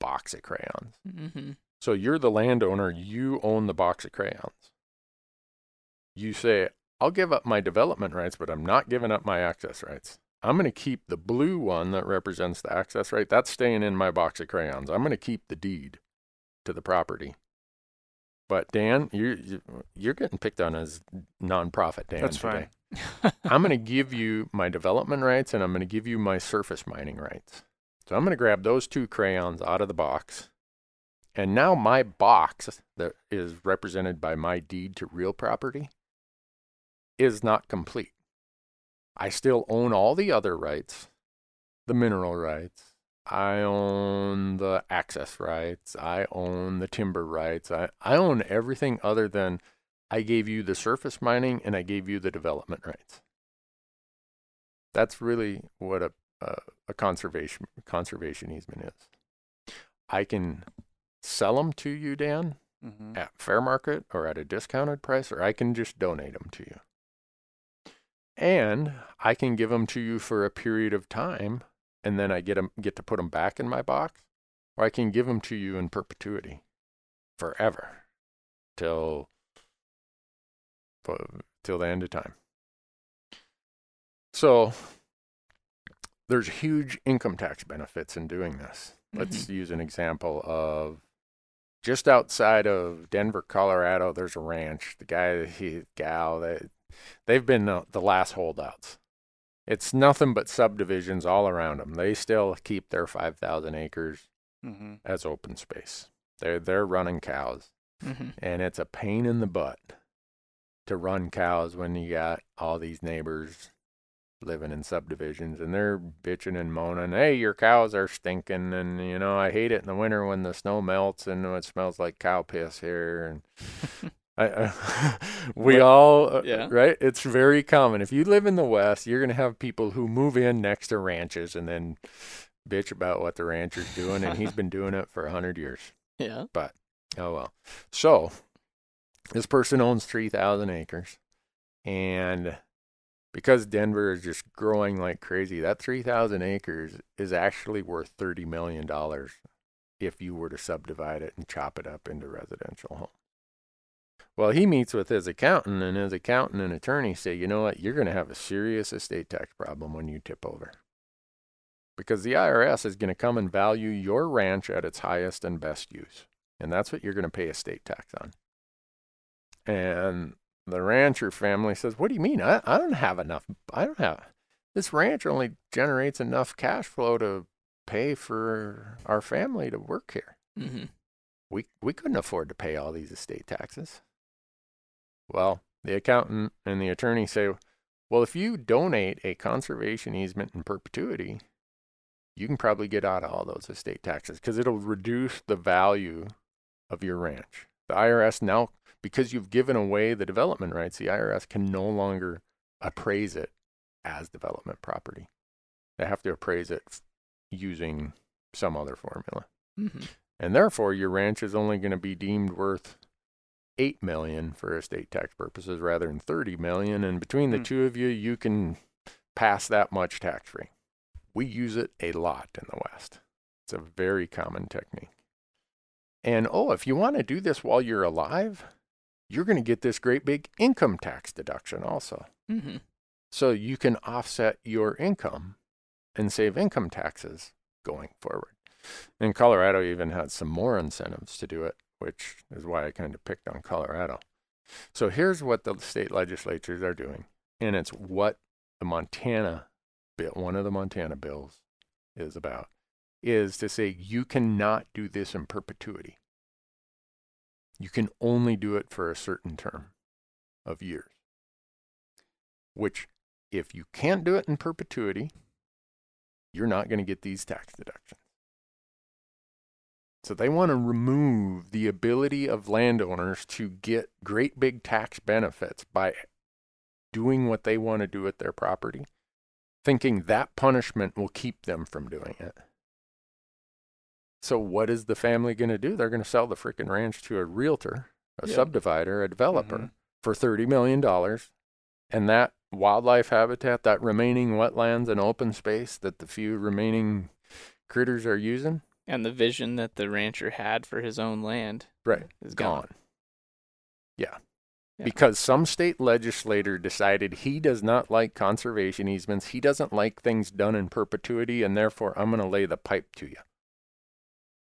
box of crayons. Mm-hmm. So you're the landowner, you own the box of crayons. You say, I'll give up my development rights, but I'm not giving up my access rights. I'm going to keep the blue one that represents the access right. That's staying in my box of crayons. I'm going to keep the deed to the property. But Dan, you're you- you're getting picked on as nonprofit Dan That's today. *laughs* I'm going to give you my development rights and I'm going to give you my surface mining rights. So I'm going to grab those two crayons out of the box. And now my box that is represented by my deed to real property is not complete. I still own all the other rights, the mineral rights. I own the access rights. I own the timber rights. I, I own everything other than I gave you the surface mining and I gave you the development rights. That's really what a, a, a conservation conservation easement is. I can sell them to you, Dan, Mm-hmm. at fair market or at a discounted price, or I can just donate them to you. And I can give them to you for a period of time, and then I get them get to put them back in my box, or I can give them to you in perpetuity, forever, till till the end of time. So there's huge income tax benefits in doing this. Let's mm-hmm. use an example of just outside of Denver, Colorado. There's a ranch. The guy, he, gal, they, they've been the, the last holdouts. It's nothing but subdivisions all around them. They still keep their 5,000 acres Mm-hmm. as open space. They're they're running cows, hmm and it's a pain in the butt to run cows when you got all these neighbors living in subdivisions and they're bitching and moaning. Hey, your cows are stinking, and you know I hate it in the winter when the snow melts and it smells like cow piss here. And *laughs* I, I, *laughs* we What- all uh, yeah. right. It's very common. If you live in the West, you're gonna have people who move in next to ranches and then bitch about what the rancher's doing, and he's been doing it for a hundred years. *laughs* Yeah. But oh well. So this person owns three thousand acres, and because Denver is just growing like crazy, that three thousand acres is actually worth thirty million dollars if you were to subdivide it and chop it up into residential homes. Well, he meets with his accountant, and his accountant and attorney say, you know what, you're going to have a serious estate tax problem when you tip over. Because the IRS is going to come and value your ranch at its highest and best use. And that's what you're going to pay estate tax on. And the rancher family says, What do you mean? I, I don't have enough. I don't have. This ranch only generates enough cash flow to pay for our family to work here. hmm We, we couldn't afford to pay all these estate taxes. Well, the accountant and the attorney say, Well, if you donate a conservation easement in perpetuity, you can probably get out of all those estate taxes because it'll reduce the value of your ranch. The IRS now, because you've given away the development rights, the IRS can no longer appraise it as development property. They have to appraise it using some other formula. hmm And therefore, your ranch is only going to be deemed worth eight million for estate tax purposes rather than thirty million. And between the Hmm. two of you, you can pass that much tax free. We use it a lot in the West. It's a very common technique. And oh, if you want to do this while you're alive, you're going to get this great big income tax deduction also. hmm So you can offset your income and save income taxes going forward. And Colorado even had some more incentives to do it, which is why I kind of picked on Colorado. So here's what the state legislatures are doing, and it's what the Montana bill, one of the Montana bills, is about, is to say you cannot do this in perpetuity. You can only do it for a certain term of years. Which, if you can't do it in perpetuity, you're not going to get these tax deductions. So they want to remove the ability of landowners to get great big tax benefits by doing what they want to do with their property, thinking that punishment will keep them from doing it. So what is the family going to do? They're going to sell the freaking ranch to a realtor, a Yeah. subdivider, a developer Mhm. for $30 million. And that wildlife habitat, that remaining wetlands and open space that the few remaining critters are using, And the vision that the rancher had for his own land right, is gone. gone. Yeah. Yeah. Because some state legislator decided he does not like conservation easements. He doesn't like things done in perpetuity, and therefore I'm going to lay the pipe to you.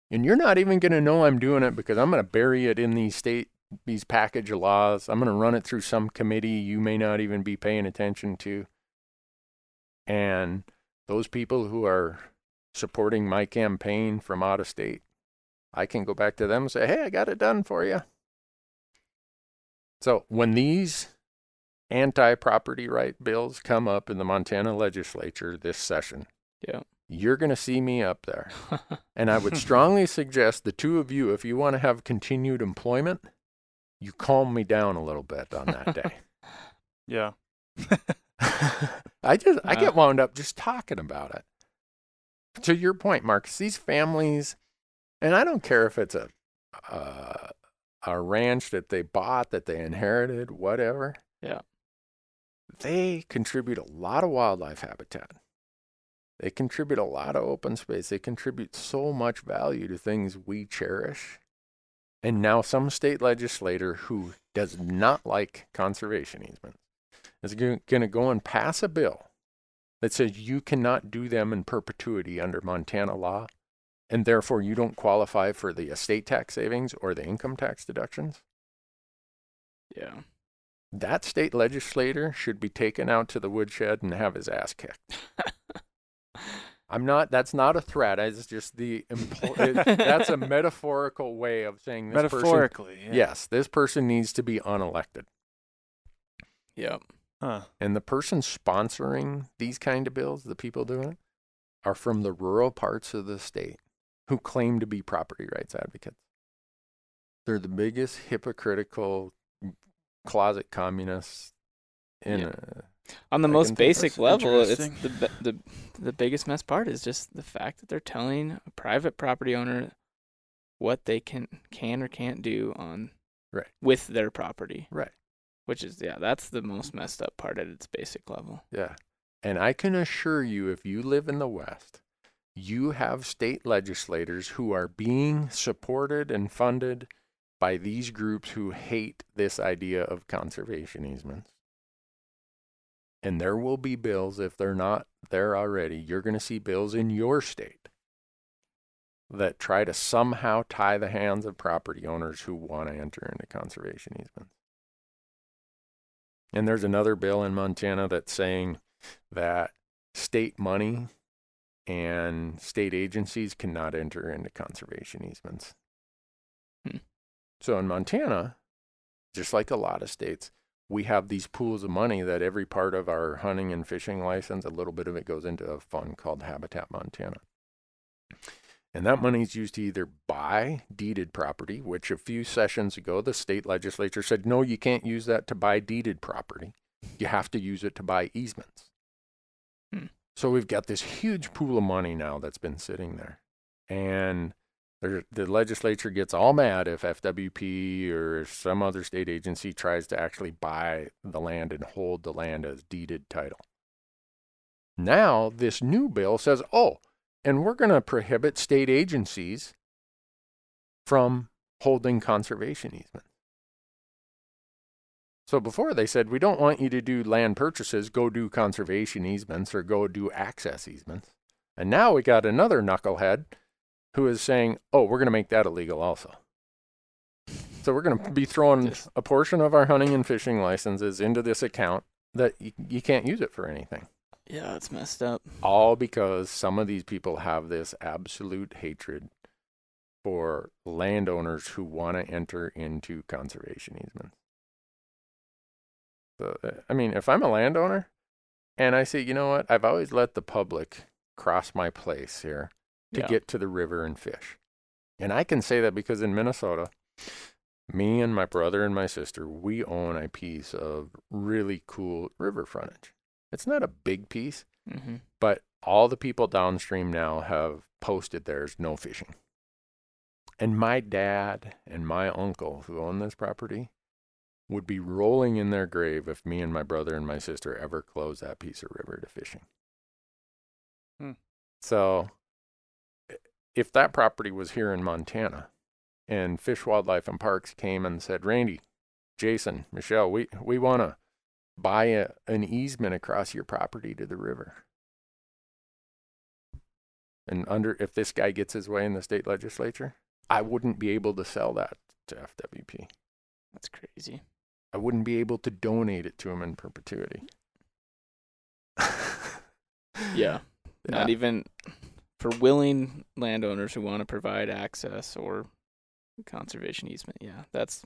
And you're not even going to know I'm doing it because I'm going to bury it in these state these package laws. I'm going to run it through some committee you may not even be paying attention to. And those people who are supporting my campaign from out of state, I can go back to them and say, "Hey, I got it done for you." So when these anti-property right bills come up in the Montana legislature this session, Yeah. you're going to see me up there. *laughs* And I would strongly suggest the two of you, if you want to have continued employment, you calm me down a little bit on that day. *laughs* Yeah. *laughs* I just I get wound up just talking about it. To your point, Marcus, these families, and I don't care if it's a uh, a ranch that they bought, that they inherited, whatever. Yeah. They contribute a lot of wildlife habitat. They contribute a lot of open space. They contribute so much value to things we cherish. And now some state legislator who does not like conservation easements is going to go and pass a bill that says you cannot do them in perpetuity under Montana law, and therefore you don't qualify for the estate tax savings or the income tax deductions, Yeah. that state legislator should be taken out to the woodshed and have his ass kicked. *laughs* I'm not. That's not a threat. It's just the. Impl- it, that's a *laughs* metaphorical way of saying this person. Metaphorically. yeah. Yes, this person needs to be unelected, Yep. Huh. and the person sponsoring these kind of bills, the people doing it, are from the rural parts of the state who claim to be property rights advocates. They're the biggest hypocritical closet communists in Yeah. a On the I most basic level, it's the the the biggest mess part is just the fact that they're telling a private property owner what they can can or can't do on Right. with their property. Right. Which is yeah, that's the most messed up part at its basic level. Yeah. And I can assure you, if you live in the West, you have state legislators who are being supported and funded by these groups who hate this idea of conservation easements. And there will be bills, if they're not there already, you're going to see bills in your state that try to somehow tie the hands of property owners who want to enter into conservation easements. And there's another bill in Montana that's saying that state money and state agencies cannot enter into conservation easements. Hmm. So in Montana, just like a lot of states, we have these pools of money that every part of our hunting and fishing license, a little bit of it goes into a fund called Habitat Montana. And that money is used to either buy deeded property, which a few sessions ago the state legislature said, no, you can't use that to buy deeded property. You have to use it to buy easements. Hmm. So we've got this huge pool of money now that's been sitting there. And the legislature gets all mad if FWP or some other state agency tries to actually buy the land and hold the land as deeded title. Now, this new bill says, oh, and we're going to prohibit state agencies from holding conservation easements. So before they said, we don't want you to do land purchases, go do conservation easements or go do access easements. And now we got another knucklehead who is saying, oh, we're going to make that illegal also. So we're going to be throwing a portion of our hunting and fishing licenses into this account that you, you can't use it for anything Yeah, it's messed up. all because some of these people have this absolute hatred for landowners who want to enter into conservation easements. So, uh, I mean, if I'm a landowner and I say, you know what, I've always let the public cross my place here to Yeah. get to the river and fish. And I can say that because in Minnesota, me and my brother and my sister, we own a piece of really cool river frontage. It's not a big piece, Mm-hmm. but all the people downstream now have posted there's no fishing. And my dad and my uncle who own this property would be rolling in their grave if me and my brother and my sister ever closed that piece of river to fishing. Hmm. So if that property was here in Montana and Fish, Wildlife and Parks came and said, Randy, Jason, Michelle, we, we want to buy a, an easement across your property to the river. And under if this guy gets his way in the state legislature, I wouldn't be able to sell that to FWP. That's crazy. I wouldn't be able to donate it to him in perpetuity. Yeah. *laughs* Not Yeah. even for willing landowners who want to provide access or conservation easement. Yeah, that's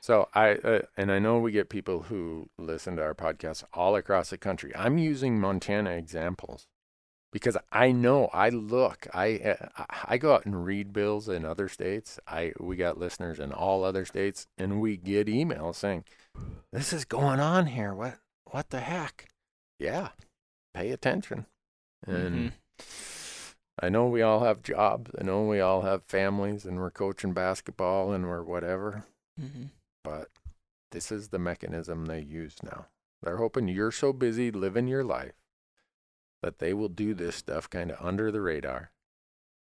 So I uh, and I know we get people who listen to our podcast all across the country. I'm using Montana examples because I know I look I uh, I go out and read bills in other states. I we got listeners in all other states and we get emails saying this is going on here. What what the heck? Yeah. Pay attention. And I know we all have jobs. I know we all have families and we're coaching basketball and we're whatever mm-hmm. but this is the mechanism they use now. They're hoping you're so busy living your life that they will do this stuff kind of under the radar.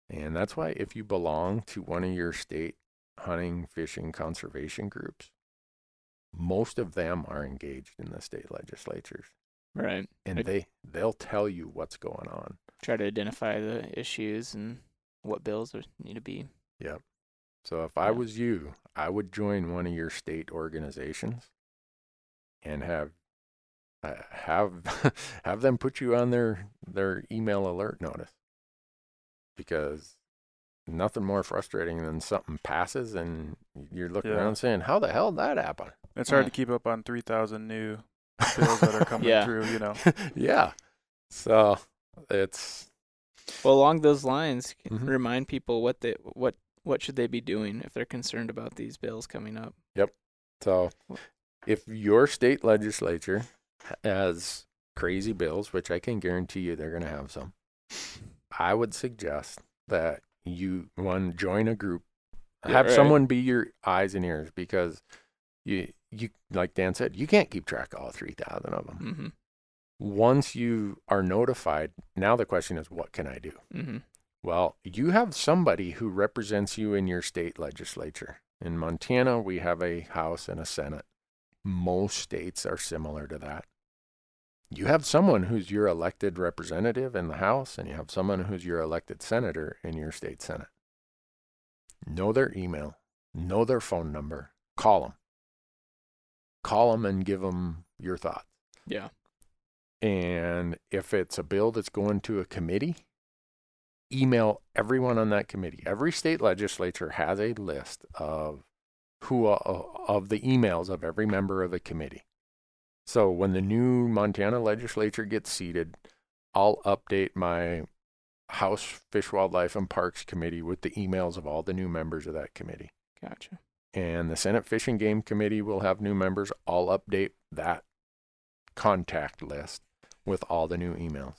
And that's why if you belong to one of your state hunting, fishing, conservation groups, most of them are engaged in the state legislatures. Right. and they they'll tell you what's going on. Try to identify the issues and what bills need to be. So if I was you, I would join one of your state organizations and have uh, have *laughs* have them put you on their their email alert notice because nothing more frustrating than something passes and you're looking Yeah. around saying how the hell did that happen It's hard Yeah. to keep up on 3,000 new *laughs* bills that are coming Yeah. through, you know. *laughs* yeah so it's Well, along those lines, Mhm. remind people what they what what should they be doing if they're concerned about these bills coming up. Yep. So, if your state legislature has crazy bills, which I can guarantee you they're going to have some, I would suggest that you one join a group, Yeah, have right. someone be your eyes and ears because you you like Dan said, you can't keep track of all three thousand of them. Mm-hmm. Once you are notified, now the question is, what can I do? Mm-hmm. Well, you have somebody who represents you in your state legislature. In Montana, we have a House and a Senate. Most states are similar to that. You have someone who's your elected representative in the House, and you have someone who's your elected senator in your state Senate. Know their email, know their phone number, call them. Call them and give them your thoughts. Yeah. And if it's a bill that's going to a committee, email everyone on that committee. Every state legislature has a list of who uh, of the emails of every member of the committee. So when the new Montana legislature gets seated, I'll update my House Fish, Wildlife, and Parks committee with the emails of all the new members of that committee. Gotcha. And the Senate Fish and Game Committee will have new members. I'll update that contact list with all the new emails.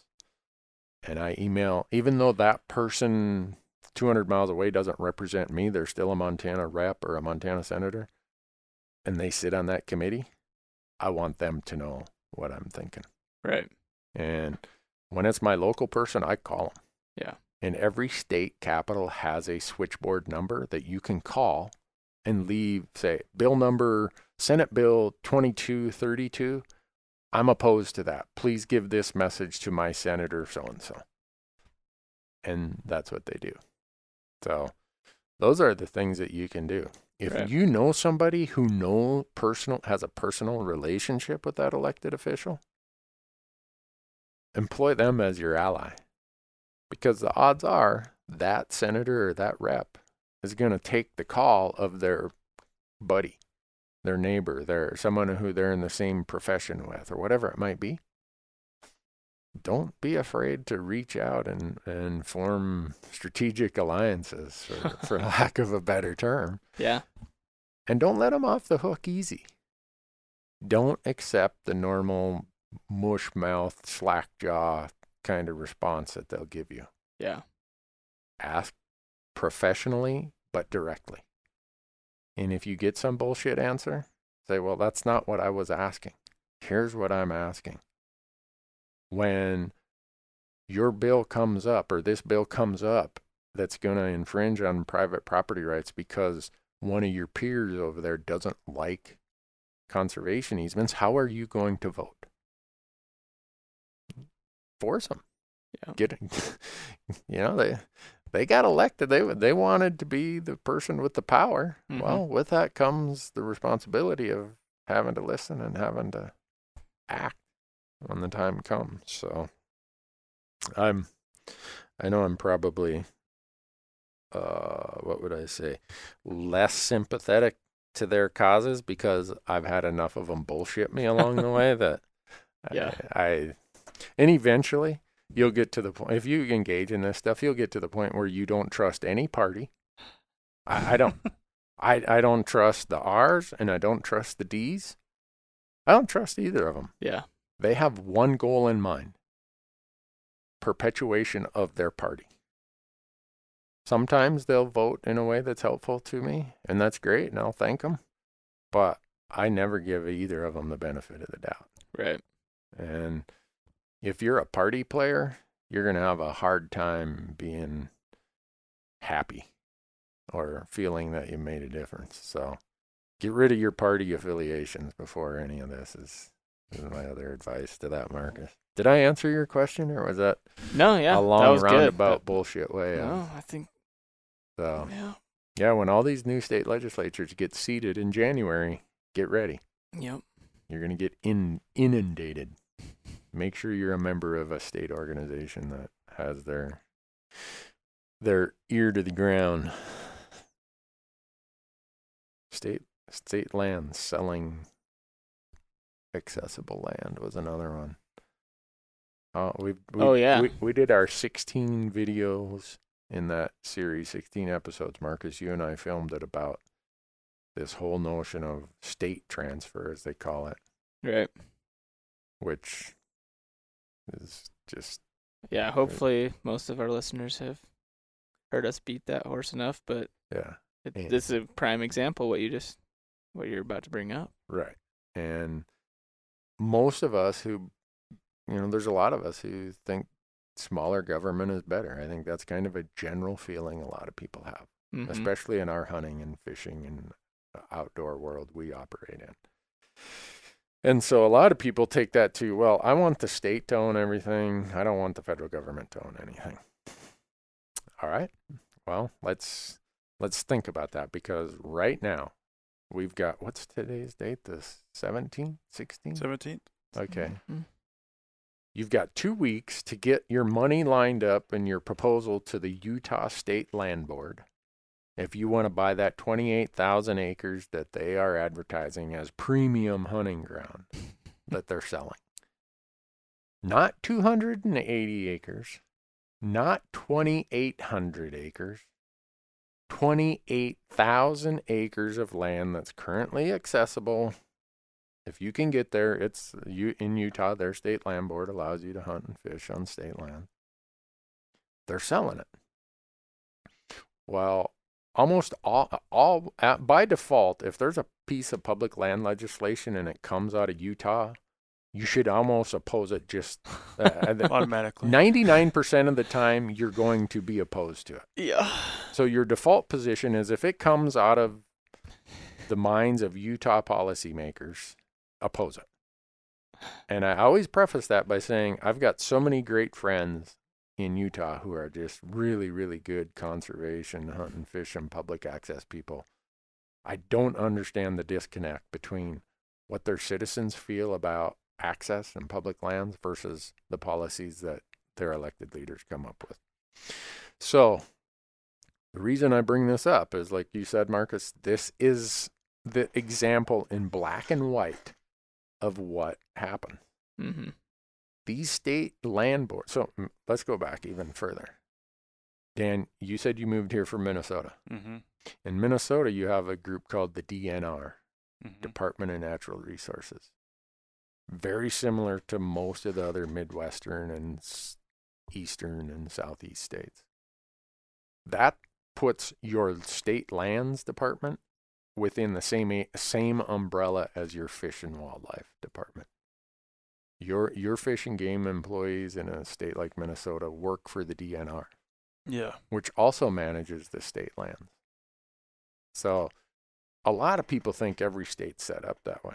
And I email, even though that person 200 miles away doesn't represent me, they're still a Montana rep or a Montana senator, and they sit on that committee, I want them to know what I'm thinking. Right. And when it's my local person, I call them. Yeah. And every state capital has a switchboard number that you can call and leave, say, bill number, Senate Bill 2232. I'm opposed to that. Please give this message to my senator so and so. And that's what they do. So those are the things that you can do. If Right. you know somebody who know personal has a personal relationship with that elected official, employ them as your ally. Because the odds are that senator or that rep is going to take the call of their buddy, their neighbor, their someone who they're in the same profession with or whatever it might be. Don't be afraid to reach out and, and form strategic alliances, for, *laughs* for lack of a better term. Yeah. And don't let them off the hook easy. Don't accept the normal mush mouth, slack jaw kind of response that they'll give you. Yeah. Ask professionally, but directly. And if you get some bullshit answer, say, well, that's not what I was asking. Here's what I'm asking. When your bill comes up or this bill comes up that's going to infringe on private property rights because one of your peers over there doesn't like conservation easements, how are you going to vote? Force them. Yeah. Get, *laughs* you know, they they got elected. They they wanted to be the person with the power. Mhm. Well, with that comes the responsibility of having to listen and having to act when the time comes. So, I'm, I know I'm probably, uh, what would I say, less sympathetic to their causes because I've had enough of them bullshit me along the *laughs* way that Yeah. I, I, and eventually you'll get to the point if you engage in this stuff, you'll get to the point where you don't trust any party. I, I don't, *laughs* I, I don't trust the R's and I don't trust the D's. I don't trust either of them. Yeah. They have one goal in mind perpetuation of their party. Sometimes they'll vote in a way that's helpful to me, and that's great, and I'll thank them. But I never give either of them the benefit of the doubt. Right. And if you're a party player, you're going to have a hard time being happy or feeling that you made a difference. So get rid of your party affiliations before any of this is Is my other advice to that, Marcus. Did I answer your question, or was that No, yeah, a that long was good. roundabout bullshit way? But, of- no, I think So yeah. yeah, when all these new state legislatures get seated in January, get ready. Yep. You're gonna get in inundated. Make sure you're a member of a state organization that has their their ear to the ground. State state land selling accessible land was another one. Uh, we, we Oh, yeah. we, we did our 16 videos in that series, 16 episodes. Marcus, you and I filmed it about this whole notion of state transfer, as they call it Right. which is just Yeah. Hopefully, most of our listeners have heard us beat that horse enough. But yeah it, Yeah. this is a prime example. What you just, what you're about to bring up. right and most of us who you know there's a lot of us who think smaller government is better i think that's kind of a general feeling a lot of people have Mhm. especially in our hunting and fishing and outdoor world we operate in and so a lot of people take that to well i want the state to own everything i don't want the federal government to own anything all right well let's let's think about that because right now we've got what's today's date the 17th 16th 17th. okay Mhm. You've got two weeks to get your money lined up and your proposal to the Utah State Land Board. If you want to buy that 28,000 acres that they are advertising as premium hunting ground *laughs* that they're selling. Not 280 acres, not 2,800 acres, 28,000 acres of land that's currently accessible if you can get there, it's you in Utah. Their state land board allows you to hunt and fish on state land. They're selling it. Well, almost all, all at, by default, if there's a piece of public land legislation and it comes out of Utah, you should almost oppose it. Just uh, *laughs* Automatically. ninety-nine percent of the time, you're going to be opposed to it. Yeah. So your default position is if it comes out of the minds of Utah policymakers, oppose it. And I always preface that by saying I've got so many great friends in Utah who are just really, really good conservation, hunting, fishing, public access people. I don't understand the disconnect between what their citizens feel about access and public lands versus the policies that their elected leaders come up with. So, the reason I bring this up is like you said, Marcus, this is the example in black and white of what happened. Mm-hmm. These state land boards. So mm, let's go back even further. Dan, you said you moved here from Minnesota. Mm-hmm. In Minnesota, you have a group called the DNR, Mm-hmm. Department of Natural Resources. Very similar to most of the other Midwestern and Eastern and Southeast states. That puts your state lands department within the same same umbrella as your fish and wildlife department. Your your fish and game employees in a state like Minnesota work for the DNR Yeah. which also manages the state lands. So a lot of people think every state's set up that way.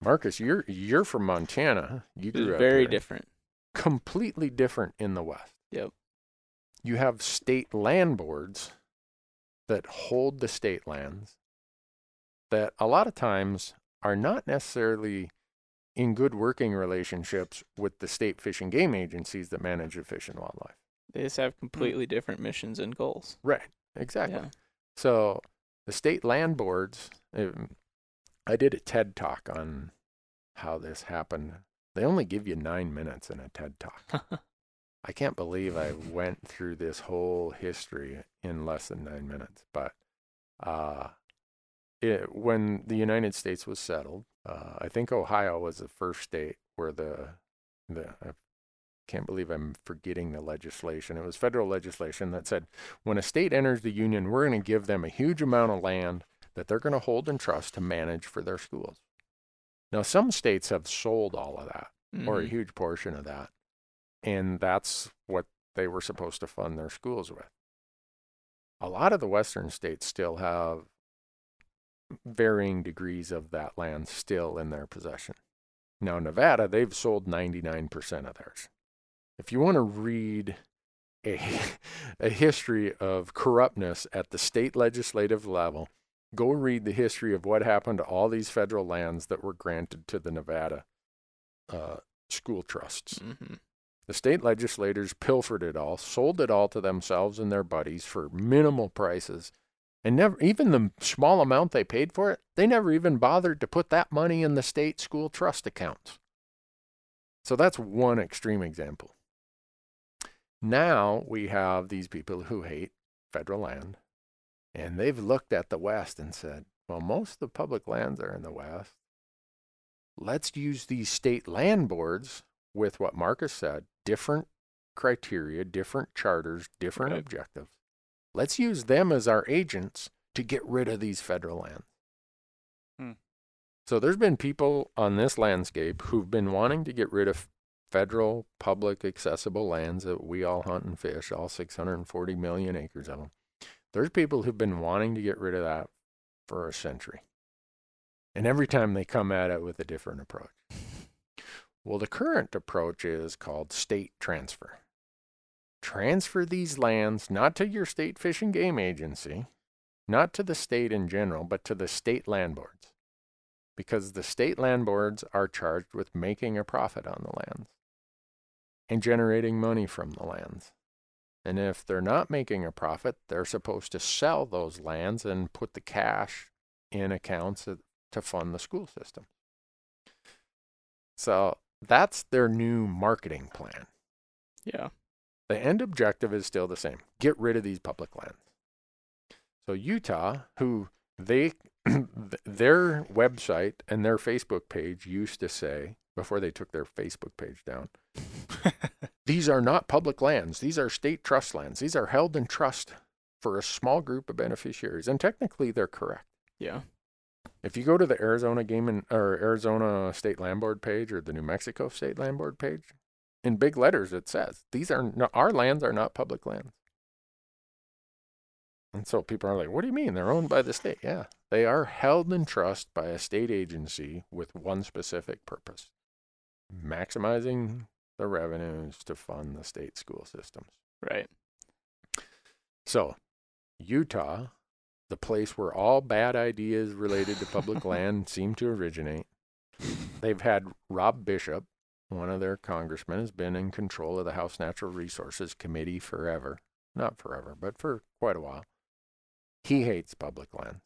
Marcus, you're you're from Montana. You grew up very here. different. Completely different in the West. Yep. You have state land boards that hold the state lands that a lot of times are not necessarily in good working relationships with the state fish and game agencies that manage the fish and wildlife. They just have completely different missions and goals. Right. Exactly. Yeah. So the state land boards, um, I did a TED talk on how this happened. They only give you nine minutes in a TED talk. *laughs* I can't believe I went through this whole history in less than nine minutes. But uh, it, when the United States was settled, uh, I think Ohio was the first state where the the I can't believe I'm forgetting the legislation. It was federal legislation that said when a state enters the union, we're going to give them a huge amount of land that they're going to hold in trust to manage for their schools. Now, some states have sold all of that or a Mhm. huge portion of that, and that's what they were supposed to fund their schools with. A lot of the western states still have varying degrees of that land still in their possession. Now, Nevada, they've sold 99% of theirs. If you want to read a, *laughs* a history of corruptness at the state legislative level, go read the history of what happened to all these federal lands that were granted to the Nevada uh, school trusts. hmm The state legislators pilfered it all, sold it all to themselves and their buddies for minimal prices, and never even the small amount they paid for it, they never even bothered to put that money in the state school trust accounts. So that's one extreme example. Now we have these people who hate federal land, and they've looked at the West and said, well, most of the public lands are in the West. Let's use these state land boards with what Marcus said different criteria, different charters, different Right. objectives. Let's use them as our agents to get rid of these federal lands. Hmm. So there's been people on this landscape who've been wanting to get rid of federal public accessible lands that we all hunt and fish, all 640 million acres of them. There's people who've been wanting to get rid of that for a century. And every time they come at it with a different approach. *laughs* Well, the current approach is called state transfer. Transfer these lands not to your state fish and game agency, not to the state in general, but to the state land boards. Because the state land boards are charged with making a profit on the lands and generating money from the lands. And if they're not making a profit, they're supposed to sell those lands and put the cash in accounts to fund the school system. So that's their new marketing plan. Yeah. The end objective is still the same get rid of these public lands. So, Utah, who they, *clears throat* their website and their Facebook page used to say, before they took their Facebook page down, *laughs* these are not public lands. These are state trust lands. These are held in trust for a small group of beneficiaries. And technically, they're correct. Yeah. If you go to the Arizona Game and or Arizona State Land Board page or the New Mexico State Land Board page, in big letters it says these are no, our lands are not public lands. And so people are like, "What do you mean they're owned by the state?" Yeah, they are held in trust by a state agency with one specific purpose: maximizing the revenues to fund the state school systems. Right. So, Utah, the place where all bad ideas related to public *laughs* land seem to originate, they've had Rob Bishop, one of their congressmen, has been in control of the House Natural Resources Committee forever. Not forever, but for quite a while. He hates public lands.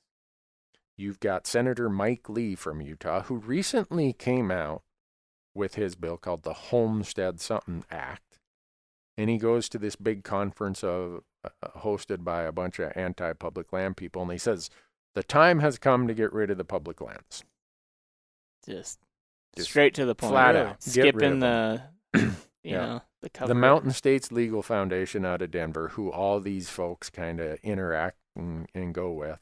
You've got Senator Mike Lee from Utah, who recently came out with his bill called the Homestead Something Act. And he goes to this big conference of uh, hosted by a bunch of anti-public land people, and he says the time has come to get rid of the public lands. Just, Just straight to the point. flat Really? out, get Skipping the, *coughs* you *clears throat* Yeah. know, the cover. the Mountain States Legal Foundation out of Denver, who all these folks kind of interact and, and go with.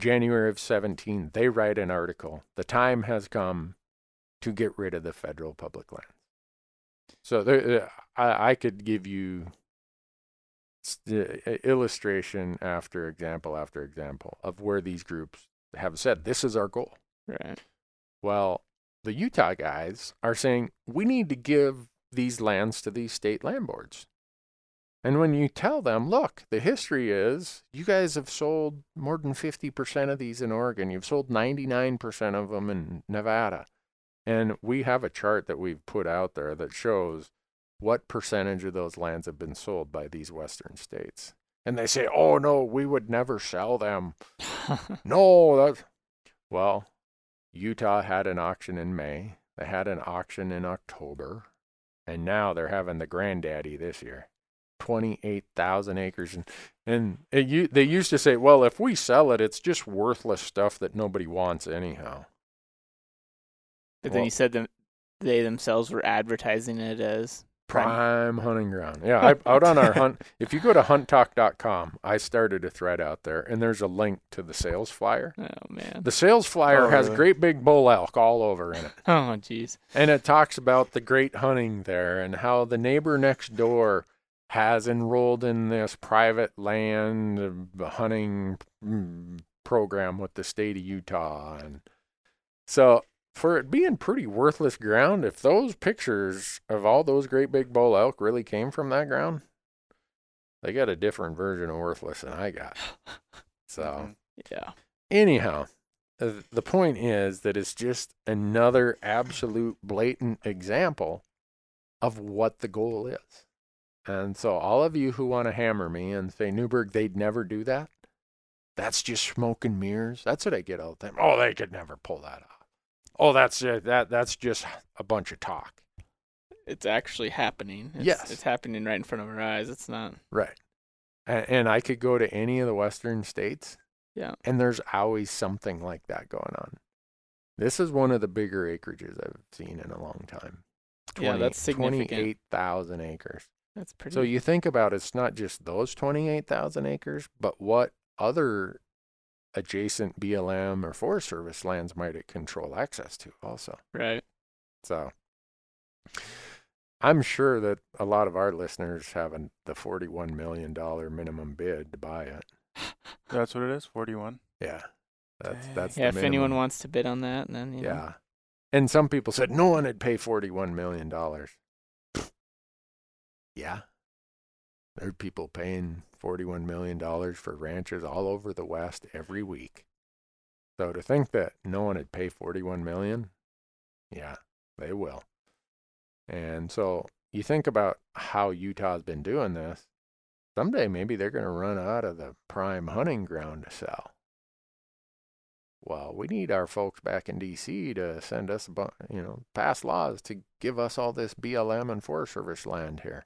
January of 17, they write an article. The time has come to get rid of the federal public lands. So there, uh, I, I could give you uh, illustration after example after example of where these groups have said this is our goal. Right. Well, the Utah guys are saying we need to give these lands to these state land boards. And when you tell them, look, the history is you guys have sold more than 50% of these in Oregon. You've sold 99% of them in Nevada. And we have a chart that we've put out there that shows what percentage of those lands have been sold by these western states. And they say, oh, no, we would never sell them. *laughs* No, that. Well, Utah had an auction in May. They had an auction in October, and now they're having the granddaddy this year. Twenty-eight thousand acres, and and it, they used to say, well, if we sell it, it's just worthless stuff that nobody wants anyhow. But then you said them, they themselves were advertising it as prime. Prime hunting ground. Yeah, *laughs* I, out on our hunt. If you go to hunttalk.com, I started a thread out there, and there's a link to the sales flyer. Oh man. The sales flyer Oh, has really? great big bull elk all over in it. *laughs* Oh jeez. And it talks about the great hunting there and how the neighbor next door has enrolled in this private land hunting mm, program with the state of Utah. And so for it being pretty worthless ground, if those pictures of all those great big bull elk really came from that ground, they got a different version of worthless than I got. *laughs* So, Mhm. Yeah. anyhow, the point is that it's just another absolute blatant example of what the goal is. And so, all of you who want to hammer me and say, Newberg, they'd never do that, that's just smoke and mirrors. That's what I get all the time. Oh, they could never pull that off. Oh, that's uh, that. That's just a bunch of talk. It's actually happening. It's, Yes. It's happening right in front of our eyes. It's not. Right. And, and I could go to any of the Western states. Yeah. And there's always something like that going on. This is one of the bigger acreages I've seen in a long time. Yeah, that's significant. 28,000 acres. That's pretty. So you think about it's not just those 28,000 acres, but what other adjacent BLM or Forest Service lands might it control access to also? right. So I'm sure that a lot of our listeners have an, the $41 million minimum bid to buy it. *laughs* That's what it is. Forty-one. Yeah. That's, that's Yeah. the If anyone wants to bid on that, then you know. Yeah. And some people said no one would pay $41 million. Yeah. There are people paying $41 million for ranches all over the West every week. So to think that no one would pay 41 million, yeah, they will. And so you think about how Utah's been doing this. Someday maybe they're going to run out of the prime hunting ground to sell. Well, we need our folks back in D.C. to send us, you know, pass laws to give us all this BLM and Forest Service land here.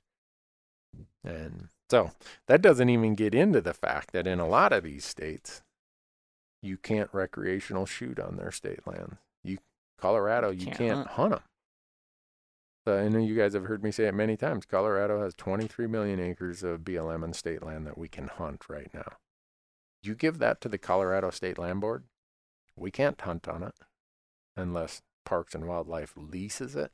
And so that doesn't even get into the fact that in a lot of these states, you can't recreational shoot on their state land. You, Colorado, you Can't can't hunt. hunt them. So I know you guys have heard me say it many times. Colorado has 23 million acres of BLM and state land that we can hunt right now. You give that to the Colorado State Land Board, we can't hunt on it unless Parks and Wildlife leases it.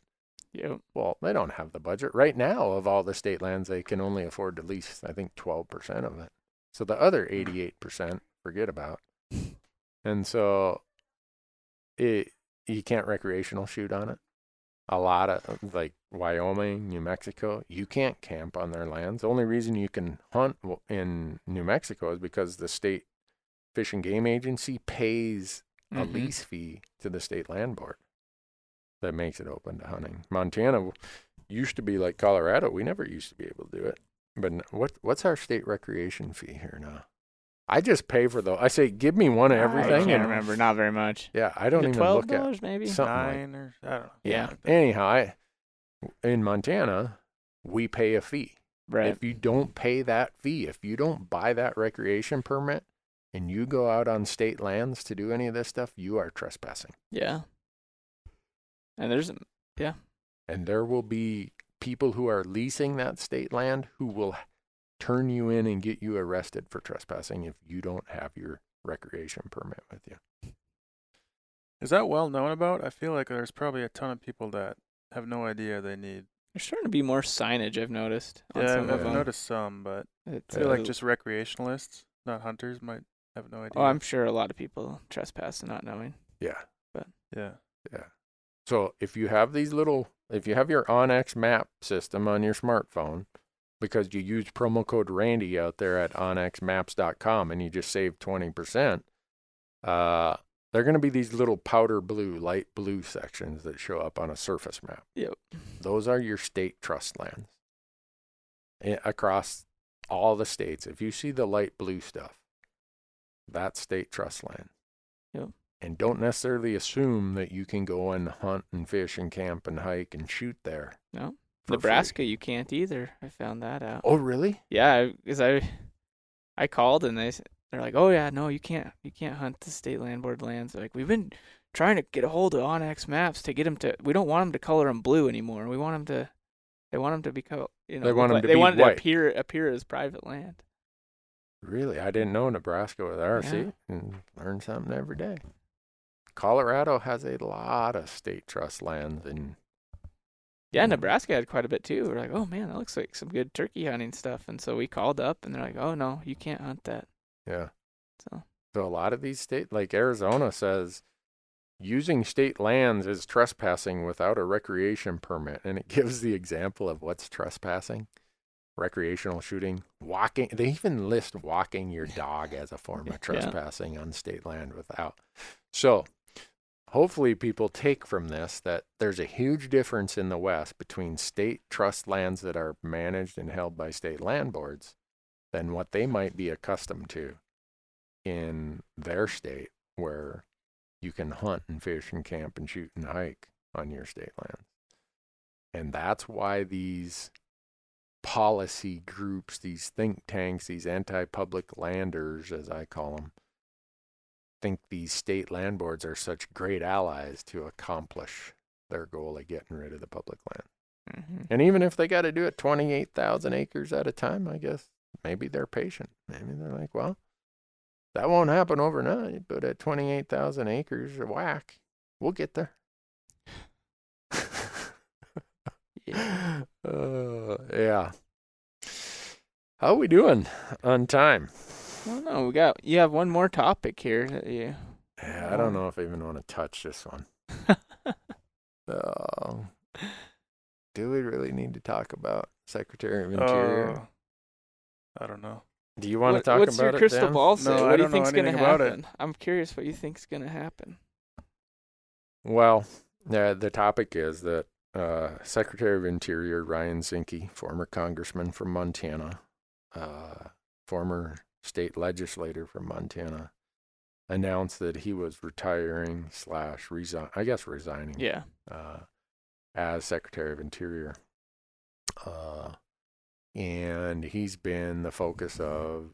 Yep. Well, they don't have the budget right now of all the state lands. They can only afford to lease, I think, 12% of it. So the other 88%, forget about. And so it you can't recreational shoot on it. A lot of like Wyoming, New Mexico, you can't camp on their lands. The only reason you can hunt in New Mexico is because the state fish and game agency pays a Mhm. lease fee to the state land board that makes it open to hunting. Montana used to be like Colorado. We never used to be able to do it. But what what's our state recreation fee here now? I just pay for the. I say, give me one of everything. I can't and- remember. Not very much. Yeah, I don't Is even Twelve look at dollars maybe. something like Nine or I don't know. Yeah. like. Anyhow, I, in Montana, we pay a fee. Right. If you don't pay that fee, if you don't buy that recreation permit, and you go out on state lands to do any of this stuff, you are trespassing. yeah. And there's yeah. And there will be people who are leasing that state land who will turn you in and get you arrested for trespassing if you don't have your recreation permit with you. Is that well known about? I feel like there's probably a ton of people that have no idea they need. there's starting to be more signage. I've noticed. On Yeah, some I've, of I've them. noticed some, but It's, I feel like uh, just recreationalists, not hunters, might have no idea. Oh, I'm sure a lot of people trespass and not knowing. Yeah. But yeah. yeah. So if you have these little, if you have your onX map system on your smartphone, because you use promo code Randy out there at onxmaps.com and you just save 20%, uh, they're going to be these little powder blue, light blue sections that show up on a surface map. Yep. Those are your state trust lands across all the states. If you see the light blue stuff, that's state trust land. Yep. And don't necessarily assume that you can go and hunt and fish and camp and hike and shoot there. No. for free. Nebraska, you can't either. I found that out. Oh, really? Yeah, because I, I called and they they're like, oh yeah, no, you can't you can't hunt the state land board lands. Like we've been trying to get a hold of onX Maps to get them to. We don't want them to color them blue anymore. We want them to. They want them to be co- you know. They want look 'em to they be want white. to appear appear as private land. Really? I didn't know Nebraska was RC. And learn something every day. Colorado has a lot of state trust lands and Yeah, Mhm. Nebraska had quite a bit too. We're like, oh man, that looks like some good turkey hunting stuff. And so we called up and they're like, oh no, you can't hunt that. yeah. So So a lot of these states, like Arizona says, using state lands is trespassing without a recreation permit. And it *laughs* gives the example of what's trespassing recreational shooting, walking. They even list walking your *laughs* dog as a form of Yeah. trespassing on state land without. So, hopefully, people take from this that there's a huge difference in the West between state trust lands that are managed and held by state land boards than what they might be accustomed to in their state, where you can hunt and fish and camp and shoot and hike on your state lands. And that's why these policy groups, these think tanks, these anti public landers, as I call them, think these state land boards are such great allies to accomplish their goal of getting rid of the public land. Mhm. And even if they got to do it 28,000 acres at a time, I guess maybe they're patient. Maybe they're like, well, that won't happen overnight, but at 28,000 acres, whack, we'll get there. Yeah. *laughs* Uh, yeah. How are we doing on time? I don't know. We got you have one more topic here that you. Yeah, I don't know if I even want to touch this one. *laughs* Oh. Do we really need to talk about Secretary of Interior? Oh, I don't know. Do you want What- to talk what's about your crystal Dan? ball say? No, what I do you don't know think's gonna anything about it. happen? I'm curious what you think's gonna happen. Well, yeah, the topic is that uh, Secretary of Interior Ryan Zinke, former congressman from Montana, uh, former state legislator from Montana, announced that he was retiring slash resign. I guess resigning. Yeah. uh, as Secretary of Interior. Uh, and he's been the focus of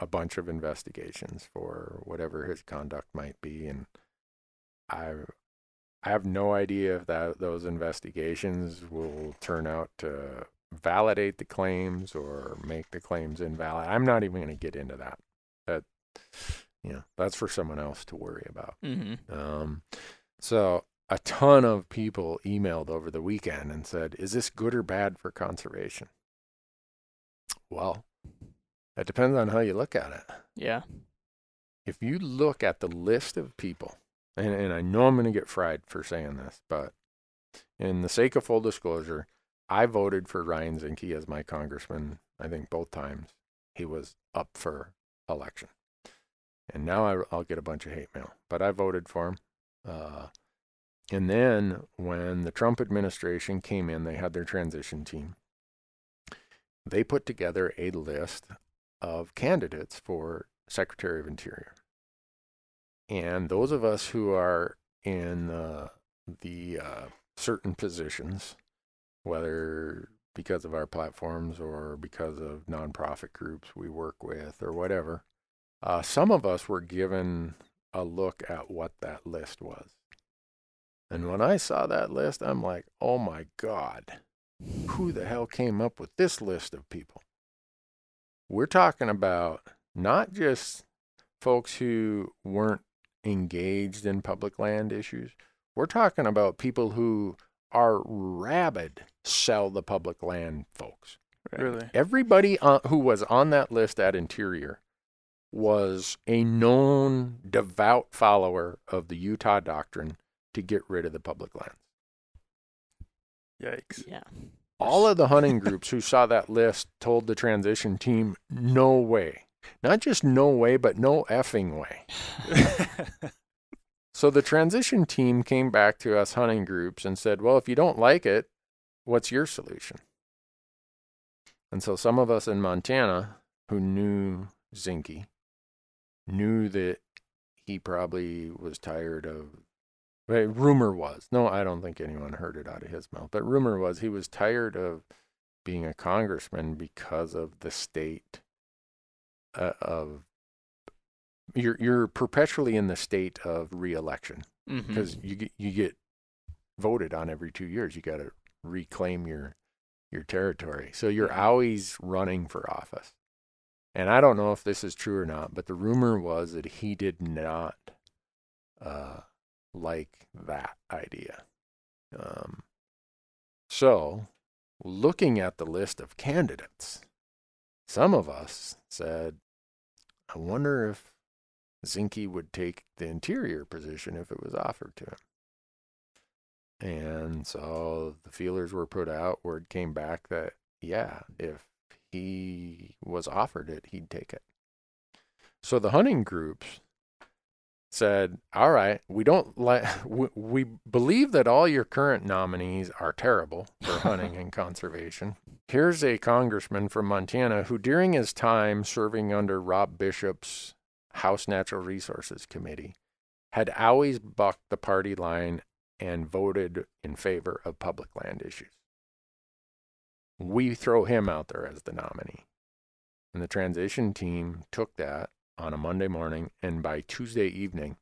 a bunch of investigations for whatever his conduct might be. And I, I have no idea if that those investigations will turn out to validate the claims or make the claims invalid. I'm not even going to get into that. That, you know, that's for someone else to worry about. Mm-hmm. Um, so a ton of people emailed over the weekend and said, "Is this good or bad for conservation?" Well, it depends on how you look at it. Yeah. If you look at the list of people, and, and I know I'm going to get fried for saying this, but in the sake of full disclosure, I voted for Ryan Zinke as my congressman. I think both times he was up for election, and now I, I'll get a bunch of hate mail, but I voted for him. Uh, and then when the Trump administration came in, they had their transition team. They put together a list of candidates for Secretary of Interior. And those of us who are in uh, the uh, certain positions, whether because of our platforms or because of nonprofit groups we work with or whatever, uh, some of us were given a look at what that list was. And when I saw that list, I'm like, oh my God, who the hell came up with this list of people? We're talking about not just folks who weren't engaged in public land issues. We're talking about people who are rabid sell the public land folks. Right. Really? Everybody on, who was on that list at Interior was a known devout follower of the Utah doctrine to get rid of the public lands. Yikes. Yeah. All of the hunting groups who saw that list told the transition team, no way. Not just no way, but no effing way. *laughs* *laughs* So the transition team came back to us hunting groups and said, well, if you don't like it, what's your solution? And so some of us in Montana who knew Zinke knew that he probably was tired of. Right, rumor was no, I don't think anyone heard it out of his mouth, but rumor was he was tired of being a congressman because of the state uh, of you're you're perpetually in the state of reelection Mm-hmm. because you get you get voted on every two years. You got to reclaim your your territory, so you're always running for office. And I don't know if this is true or not, but the rumor was that he did not uh, like that idea. Um, so, looking at the list of candidates, some of us said, "I wonder if Zinke would take the interior position if it was offered to him. And so the feelers were put out. Word came back that, yeah, if he was offered it, he'd take it. So the hunting groups said, "All right, we don't like *laughs* we, we believe that all your current nominees are terrible for hunting *laughs* and conservation. Here's a congressman from Montana who during his time serving under Rob Bishop's House Natural Resources Committee had always bucked the party line and voted in favor of public land issues. We throw him out there as the nominee." And the transition team took that on a Monday morning, and by Tuesday evening,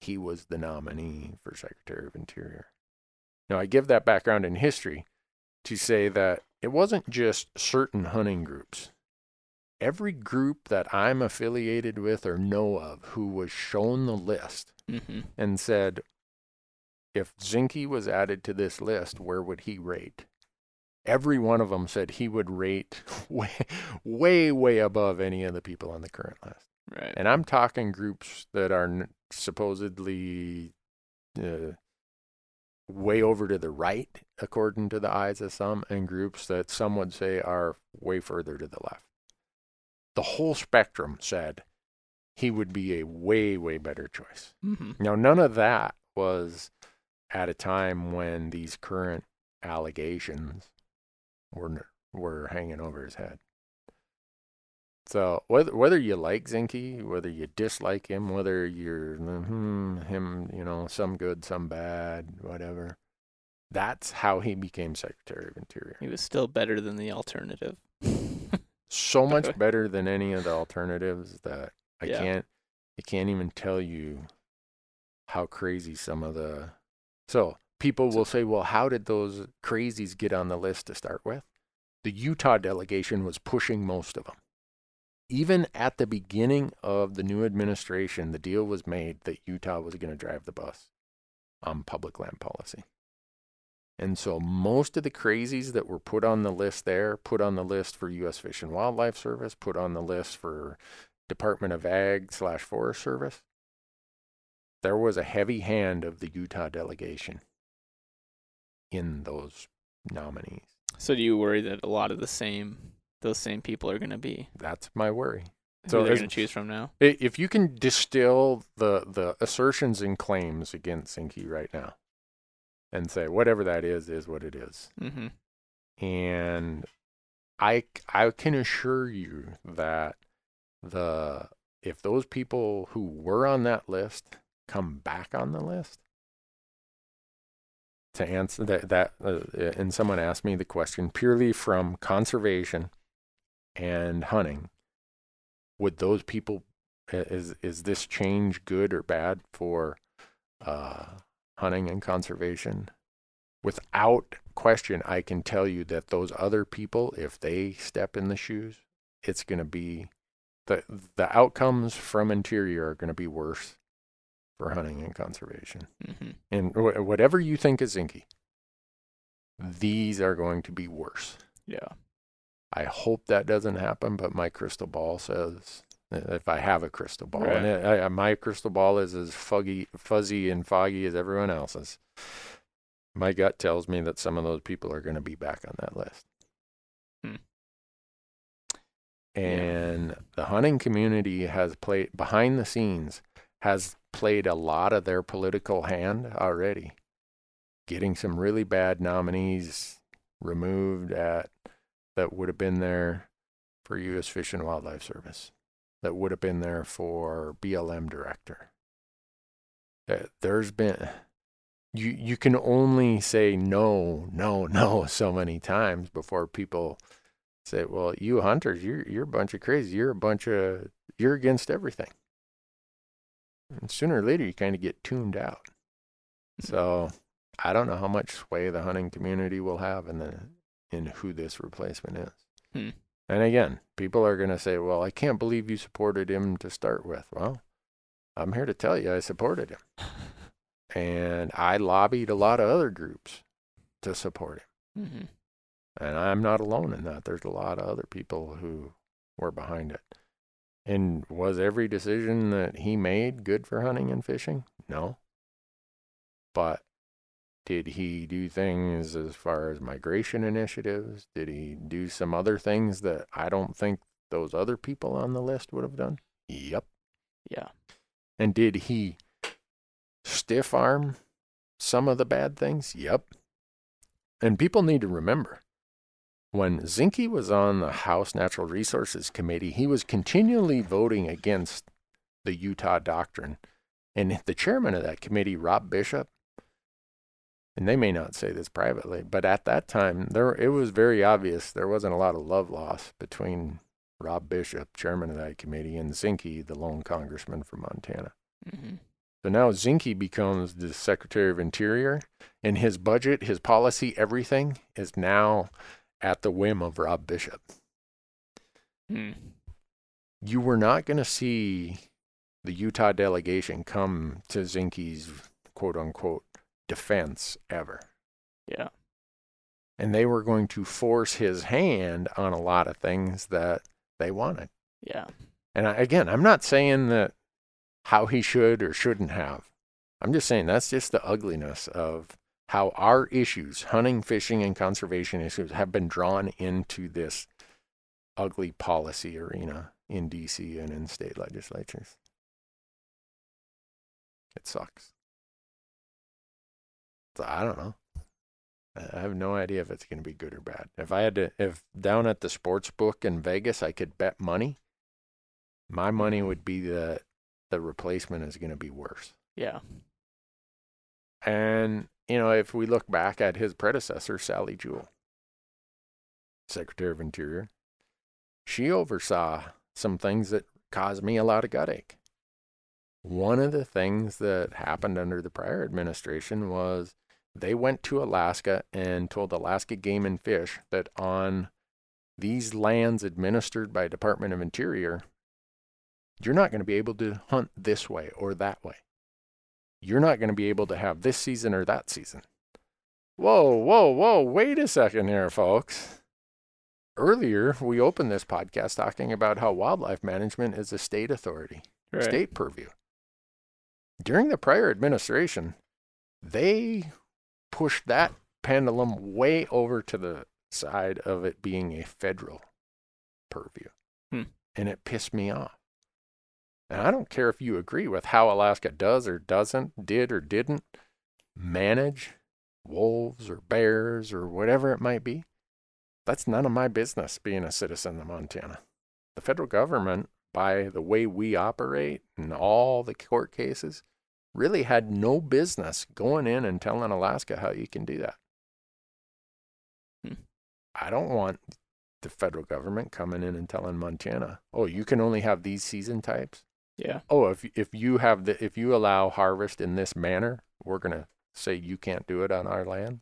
he was the nominee for Secretary of Interior. Now, I give that background in history to say that it wasn't just certain hunting groups. Every group that I'm affiliated with or know of who was shown the list Mm-hmm. and said, if Zinke was added to this list, where would he rate? Every one of them said he would rate *laughs* way, way, way above any of the people on the current list. Right. And I'm talking groups that are supposedly uh, way over to the right, according to the eyes of some, and groups that some would say are way further to the left. The whole spectrum said he would be a way, way better choice. mm-hmm. Now, none of that was at a time when these current allegations were were hanging over his head. So whether whether you like Zinke, whether you dislike him, whether you're hmm, him, you know, some good, some bad, whatever, that's how he became Secretary of Interior. He was still better than the alternative. So much *laughs* better than any of the alternatives that I Yeah. can't I can't even tell you how crazy some of the so people will say, well, how did those crazies get on the list to start with? The Utah delegation was pushing most of them. Even at the beginning of the new administration, the deal was made that Utah was going to drive the bus on public land policy. And so most of the crazies that were put on the list there, put on the list for U.S. Fish and Wildlife Service, put on the list for Department of Ag slash Forest Service, there was a heavy hand of the Utah delegation in those nominees. So do you worry that a lot of the same those same people are going to be That's my worry. who So they're going to choose from now? If you can distill the, the assertions and claims against Zinke right now and say whatever that is, is what it is. Mm-hmm. and I I can assure you that the if those people who were on that list come back on the list to answer that that uh, and someone asked me the question purely from conservation and hunting would those people is is this change good or bad for uh, hunting and conservation without question, I can tell you that those other people, if they step in the shoes, it's going to be the the outcomes from interior are going to be worse for hunting and conservation. Mm-hmm. And wh- whatever you think is inky, these are going to be worse. Yeah. I hope that doesn't happen, but my crystal ball says if I have a crystal ball, and it, I, my crystal ball is as fuzzy, fuzzy and foggy as everyone else's. My gut tells me that some of those people are going to be back on that list. Hmm. And the hunting community has played behind the scenes has played a lot of their political hand already, getting some really bad nominees removed at that would have been there for U.S. Fish and Wildlife Service, that would have been there for BLM director. That there's been you you can only say no, no, *laughs* no so many times before people say, "Well, you hunters, you're you're a bunch of crazy. You're a bunch of you're against everything." And sooner or later, you kind of get tuned out. So I don't know how much sway the hunting community will have in the in who this replacement is. Hmm. And again, people are going to say, "Well, I can't believe you supported him to start with." Well, I'm here to tell you, I supported him, and I lobbied a lot of other groups to support him, Mm-hmm. and I'm not alone in that. There's a lot of other people who were behind it. And was every decision that he made good for hunting and fishing? No. But did he do things as far as migration initiatives? Did he do some other things that I don't think those other people on the list would have done? Yep. Yeah. And did he stiff arm some of the bad things? Yep. And people need to remember when Zinke was on the House Natural Resources Committee, he was continually voting against the Utah doctrine. And the chairman of that committee, Rob Bishop, and they may not say this privately, but at that time there it was very obvious there wasn't a lot of love lost between Rob Bishop, chairman of that committee, and Zinke, the lone congressman from Montana. hmm So now Zinke becomes the Secretary of Interior, and his budget, his policy, everything is now at the whim of Rob Bishop. Hmm. You were not going to see the Utah delegation come to Zinke's quote unquote defense ever. Yeah. And they were going to force his hand on a lot of things that they wanted. Yeah. And I, again, I'm not saying that how he should or shouldn't have. I'm just saying that's just the ugliness of how our issues, hunting, fishing, and conservation issues, have been drawn into this ugly policy arena in DC and in state legislatures. It sucks. So I don't know. I I have no idea if it's going to be good or bad. If I had to, if down at the sports book in Vegas, I could bet money, my money mm-hmm. would be that the replacement is going to be worse. Yeah. And, you know, if we look back at his predecessor, Sally Jewell, Secretary of Interior, she oversaw some things that caused me a lot of gut ache. One of the things that happened under the prior administration was they went to Alaska and told Alaska Game and Fish that on these lands administered by Department of Interior, you're not going to be able to hunt this way or that way. You're not going to be able to have this season or that season. Whoa, whoa, whoa, wait a second here, folks. Earlier, we opened this podcast talking about how wildlife management is a state authority, Right. state purview. During the prior administration, they pushed that pendulum way over to the side of it being a federal purview. Hmm. And it pissed me off. And I don't care if you agree with how Alaska does or doesn't, did or didn't manage wolves or bears or whatever it might be. That's none of my business being a citizen of Montana. The federal government, by the way we operate and all the court cases, really had no business going in and telling Alaska how you can do that. Hmm. I don't want the federal government coming in and telling Montana, "Oh, you can only have these season types." Yeah. Oh, if if you have the if you allow harvest in this manner, we're gonna say you can't do it on our land.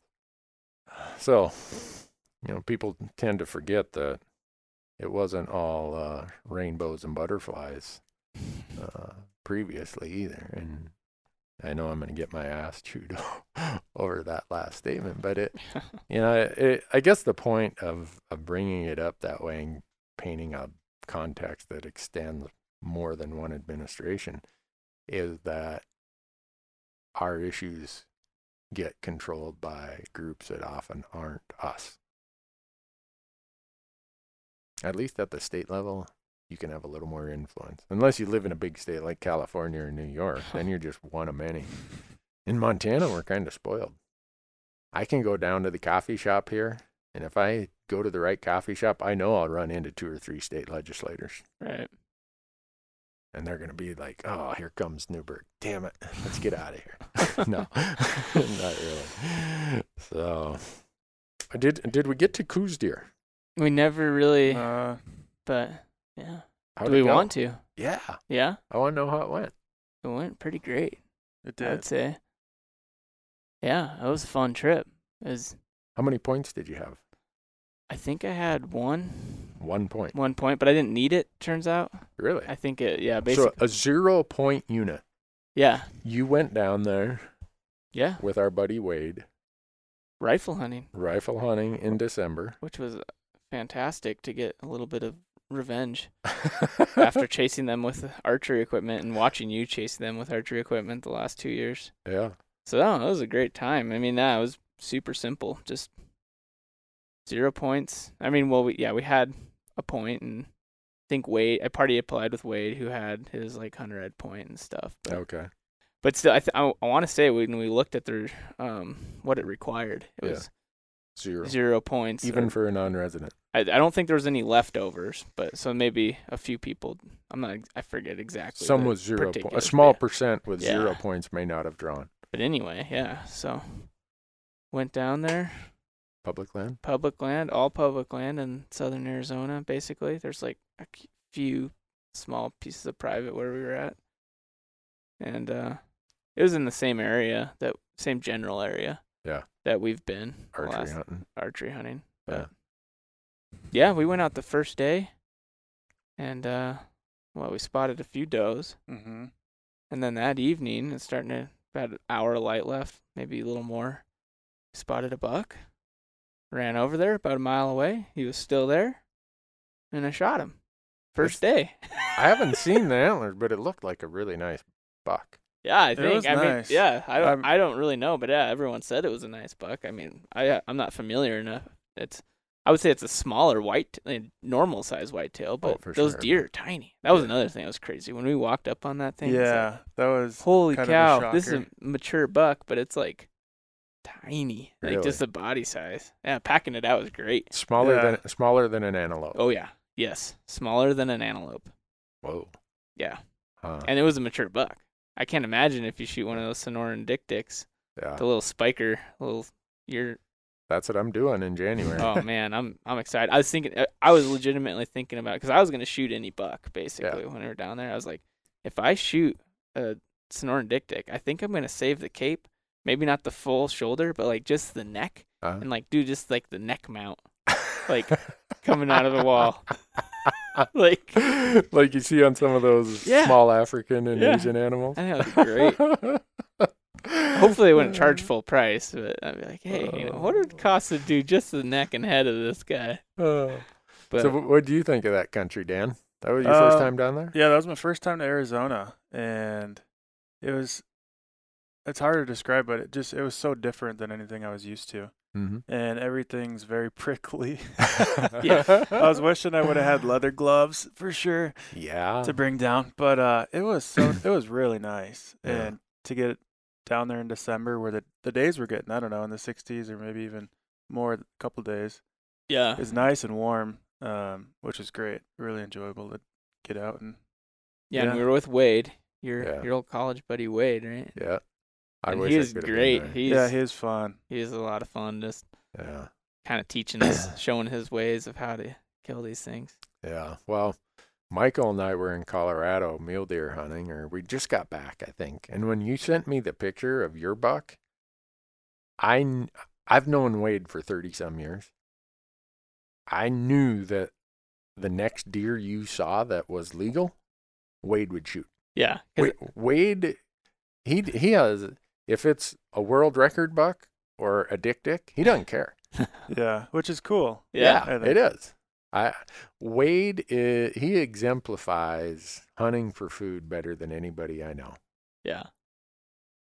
So, you know, people tend to forget that it wasn't all uh, rainbows and butterflies *laughs* uh, previously either. And I know I'm going to get my ass chewed *laughs* over that last statement, but it, *laughs* you know, it, I guess the point of, of bringing it up that way and painting a context that extends more than one administration is that our issues get controlled by groups that often aren't us. At least at the state level, you can have a little more influence. Unless you live in a big state like California or New York, then you're just one of many. In Montana, we're kind of spoiled. I can go down to the coffee shop here, and if I go to the right coffee shop, I know I'll run into two or three state legislators. Right. And they're going to be like, oh, here comes Newberg. Damn it. Let's get out of here. *laughs* no, *laughs* not really. So, did did we get to Coues deer? We never really, Uh, but yeah. How'd Do we go? want to? Yeah. Yeah. I want to know how it went. It went pretty great. it did. I'd say. Yeah, it was a fun trip. It was, How many points did you have? I think I had one, One point. one point, but I didn't need it. Turns out, Really? I think it. Yeah, So basically. a zero point unit. yeah, You went down there yeah. with our buddy Wade, Rifle hunting, rifle hunting in December. which was fantastic to get a little bit of revenge *laughs* after chasing them with archery equipment and watching you chase them with archery equipment the last two years. yeah. So oh, it was a great time. I mean, that was super simple. Just zero points. I mean, well, we, yeah, we had a point, and I think Wade. I party applied with Wade, who had his like hundred ed point and stuff. But, Okay. but still, I th- I, I want to say when we looked at their um what it required, it Yeah. was Zero. zero points. Even or- for a non-resident. I, I don't think there was any leftovers, but so maybe a few people. I'm not. I forget exactly. Some with zero. Po- a small but- percent with zero points may not have drawn. But anyway, yeah. So went down there. Public land. public land, all public land in southern Arizona, basically. There's like a few small pieces of private where we were at. And uh it was in the same area, that same general area. Yeah. That we've been Archery last- hunting. archery hunting. But yeah, we went out the first day and uh well, we spotted a few does. Mm-hmm. And then that evening, it's starting to about an hour of light left, maybe a little more. Spotted a buck. Ran over there about a mile away. He was still there. And I shot him. First day. I haven't *laughs* seen the antlers, but it looked like a really nice buck. yeah, I It think. was I nice. mean, yeah, I don't I'm- I don't really know, but yeah, everyone said it was a nice buck. I mean, I I'm not familiar enough. It's I would say it's a smaller white, normal size whitetail, oh, but Oh, for those sure. deer are tiny. That was Yeah. another thing that was crazy. When we walked up on that thing, it's like, Yeah, that was Holy kind of a cow! This is a mature buck, but it's like tiny, like just the body size. Yeah, packing it out was great. Smaller Yeah. than smaller than an antelope. Oh yeah, yes, smaller than an antelope. Whoa. Yeah, Huh. and it was a mature buck. I can't imagine if you shoot one of those Sonoran dik-diks, Yeah. the little spiker, little. You're That's what I'm doing in January. oh man, I'm I'm excited. I was thinking, uh, I was legitimately thinking about because I was gonna shoot any buck basically when we were down there. I was like, if I shoot a Sonoran dik-dik, I think I'm gonna save the cape. Maybe not the full shoulder, but like just the neck, Uh, and like do just like the neck mount like, *laughs* coming out of the wall. *laughs* like like you see on some of those Yeah. small African and Yeah. Asian animals. I think that would be great. *laughs* Hopefully, they wouldn't charge full price, but I'd be like, hey, you know, what would it cost to do just the neck and head of this guy? Uh, But so, what do you think of that country, Dan? That was your first Uh, time down there? Yeah, that was my first time to Arizona, and it was. It's hard to describe, but it just it was so different than anything I was used to, Mm-hmm. and everything's very *laughs* prickly. *laughs* Yeah. I was wishing I would have had leather gloves for sure yeah. to bring down, but uh, it was so it was really nice, Yeah. and to get down there in December where the the days were getting I don't know in the 60s or maybe even more a couple days. yeah, It's nice and warm, um, which is great. Really enjoyable to get out and yeah, and we were with Wade, your Yeah. your old college buddy Wade, right? yeah. I and wish he I was could have been great. there. He's yeah, he is fun. he's a lot of fun, just Yeah. kind of teaching *clears throat* us, showing his ways of how to kill these things. Yeah. Well, Michael and I were in Colorado mule deer hunting, or we just got back, I think. And when you sent me the picture of your buck, I kn- I've known Wade for thirty some years. I knew that the next deer you saw that was legal, Wade would shoot. Yeah, Wa- Wade, he he has if it's a world record buck or a dik-dik, he doesn't care. *laughs* Yeah, which is cool. yeah, I think- it is. I Wade is, he exemplifies hunting for food better than anybody I know. yeah.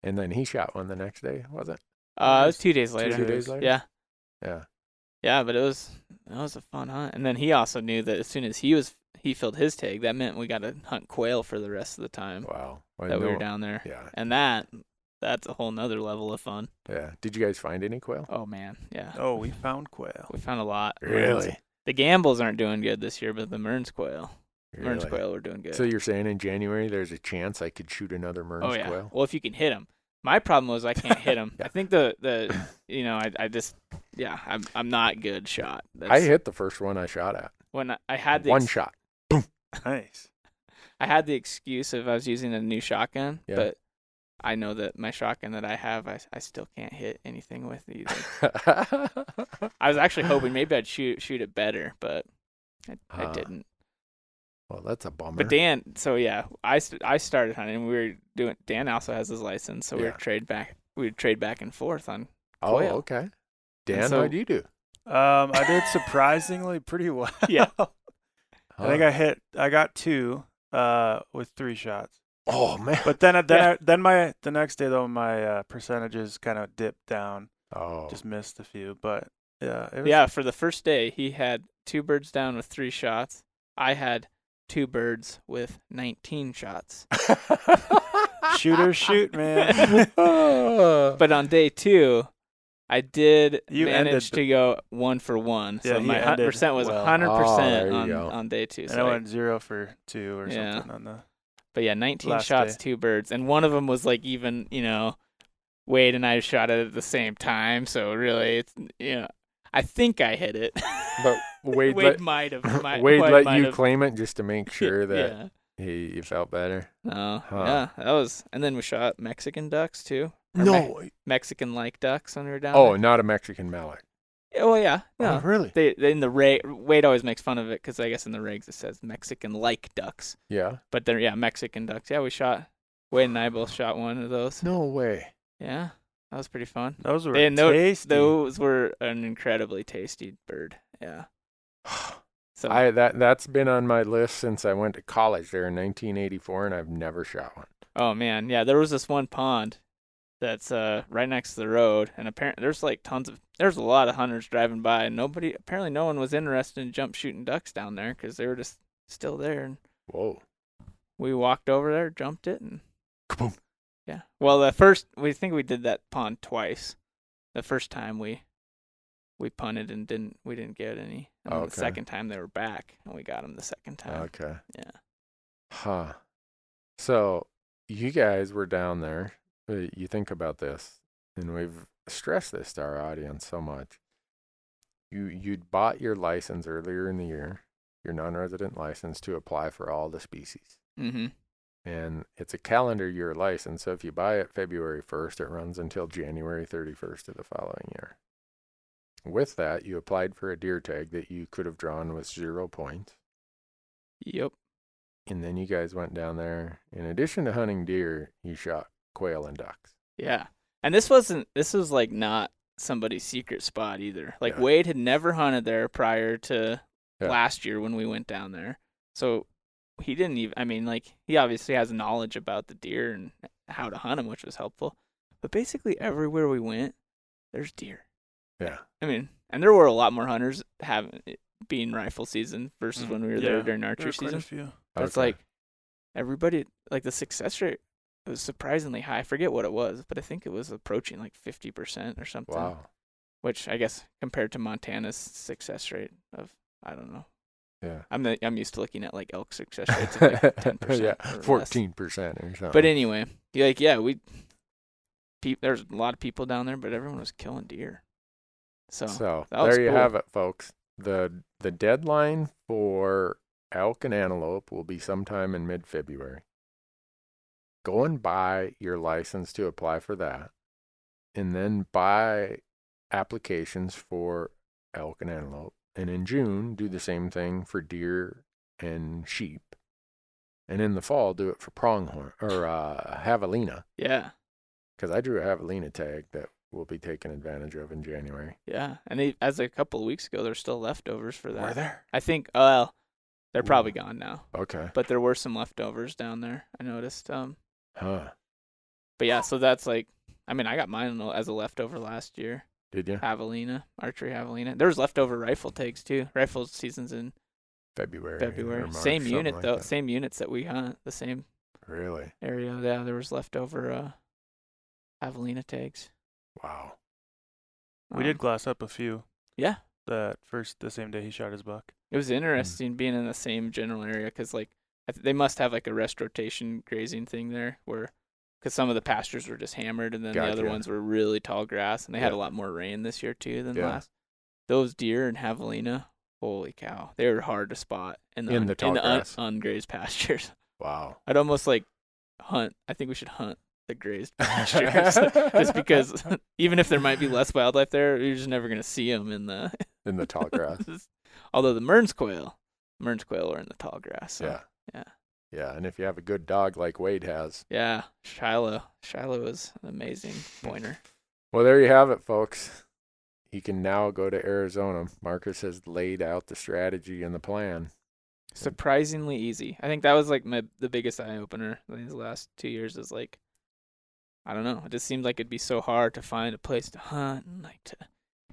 And then he shot one the next day, was it? Uh, it was two days later. Two later. days later? Yeah, Yeah. yeah, but it was that was a fun hunt. And then he also knew that as soon as he was he filled his tag, that meant we got to hunt quail for the rest of the time Wow. I that we were down there. Yeah. And that that's a whole nother level of fun. Yeah. Did you guys find any quail? Oh man, yeah. Oh, we found quail. We found a lot. Really? The Gambel's aren't doing good this year, but the Mearns quail, Mearns Really? quail were doing good. So you're saying in January there's a chance I could shoot another Mearns oh yeah. quail? Well, if you can hit them. My problem was I *laughs* can't hit them. Yeah. I think the the you know I I just yeah I'm I'm not good shot. That's, I hit the first one I shot at. when I, I had the One ex- shot. Nice. *laughs* I had the excuse of I was using a new shotgun, Yeah. but I know that my shotgun that I have I I still can't hit anything with either. *laughs* I was actually hoping maybe I'd shoot shoot it better, but I, I didn't. well, that's a bummer. But Dan, so yeah, I I started hunting. We were doing. Dan also has his license, so we Yeah. would trade back. We would trade back and forth on. oh, quail. okay. Dan, so- how'd you do? Um, I did *laughs* surprisingly pretty well. Yeah. *laughs* I think I hit. I got two uh, with three shots. Oh man. But then, then, Yeah. I, then my the next day though, my uh, percentages kind of dipped down. oh. Just missed a few, but yeah, it was, Yeah, for the first day, he had two birds down with three shots. I had two birds with 19 shots. *laughs* shoot or shoot, man. but *laughs* But on day two, I did You manage ended to go one for one. Yeah, so my hun- ended percent was well. 100% Oh, on, on day two. and So I I- went zero for two or Yeah. something on the. But yeah, 19 last shots, day. two birds. And one of them was like even, you know, Wade and I shot it at the same time. So really, it's, you know, I think I hit it. but *laughs* Wade, Wade let, might have. *laughs* Might, Wade Wade let might you have- claim it just to make *laughs* sure that yeah. he you felt better. No, Huh. yeah, that was, and then we shot Mexican ducks too, No. Mexican like ducks when we were down. Oh, there. not a Mexican mallard. Yeah, well, yeah, yeah. Oh, really? They, they in the rig. Wade always makes fun of it because I guess in the rigs it says Mexican like ducks, Yeah. but they're yeah Mexican ducks. Yeah, we shot. Wade and I both shot one of those. No way. Yeah, that was pretty fun. Those were They- and tho- tasty. Those were an incredibly tasty bird. Yeah. *sighs* So I that that's been on my list since I went to college there in 1984, and I've never shot one. Oh man, yeah, there was this one pond that's uh right next to the road and apparently there's like tons of there's a lot of hunters driving by and nobody apparently no one was interested in jump shooting ducks down there cuz they were just still there and Whoa. we walked over there, jumped it and Kaboom. yeah. Well, the first we think we did that pond twice. The first time we we punted and didn't we didn't get any. And Okay. the second time they were back and we got them the second time. Okay. Yeah. Huh. So you guys were down there. You think about this, and we've stressed this to our audience so much. You you'd bought your license earlier in the year, your non-resident license to apply for all the species, Mhm. and it's a calendar year license. So if you buy it February first, it runs until January thirty-first of the following year. With that, you applied for a deer tag that you could have drawn with zero points. Yep. And then you guys went down there. In addition to hunting deer, you shot quail and ducks. Yeah. And this wasn't this was like not somebody's secret spot either. Like Yeah. Wade had never hunted there prior to Yeah. last year when we went down there. So he didn't even I mean like he obviously has knowledge about the deer and how to hunt them, which was helpful. But basically everywhere we went, there's deer. Yeah. I mean, and there were a lot more hunters having being rifle season versus Mm, when we were yeah. there during There archery were quite season. a few. It's Okay. like everybody like the success rate was surprisingly high. I forget what it was, but I think it was approaching like fifty percent or something. wow. Which I guess compared to Montana's success rate of I don't know. Yeah. I'm the, I'm used to looking at like elk success rates of like *laughs* ten percent. yeah. Fourteen percent or something. But anyway, like yeah, we pe- there's a lot of people down there, but everyone was killing deer. So, so there you have it, folks. the The deadline for elk and antelope will be sometime in mid February. Go and buy your license to apply for that, and then buy applications for elk and antelope. And in June, do the same thing for deer and sheep. And in the fall, do it for pronghorn or uh, javelina, yeah, because I drew a javelina tag that we'll be taken advantage of in January. yeah, and they, as a couple of weeks ago, there's still leftovers for that. Were there? I think. Well, they're Ooh. probably gone now. Okay. but there were some leftovers down there. I noticed. Um, Huh. but yeah, so that's like, I mean, I got mine as a leftover last year. Did you? Javelina, archery javelina. There was leftover rifle tags too. Rifle seasons in February. February. March, same unit like though. that. Same units that we hunt. The same Really? area. Yeah, there was leftover uh, javelina tags. Wow. We Um, did glass up a few Yeah, that first the same day he shot his buck. it was interesting being in the same general area because like I th- they must have like a rest rotation grazing thing there where because some of the pastures were just hammered and then the other ones were really tall grass and they had a lot more rain this year too than Yeah. last. Those deer in Javelina, holy cow, they were hard to spot in the In un- the tall in the un- ungrazed *laughs* pastures. Wow. I'd almost like hunt. I think we should hunt the grazed *laughs* pastures *laughs* just because even if there might be less wildlife there, you're just never gonna see them in the in the tall grass. Although the Mearns quail, Mearns quail are in the tall grass. So. yeah. Yeah. Yeah, and if you have a good dog like Wade has. Yeah, Shiloh. Shiloh is an amazing *laughs* pointer. Well, there you have it, folks. He can now go to Arizona. Marcus has laid out the strategy and the plan. surprisingly easy. I think that was like my the biggest eye opener these last two years. Is like, I don't know. It just seemed like it'd be so hard to find a place to hunt and like to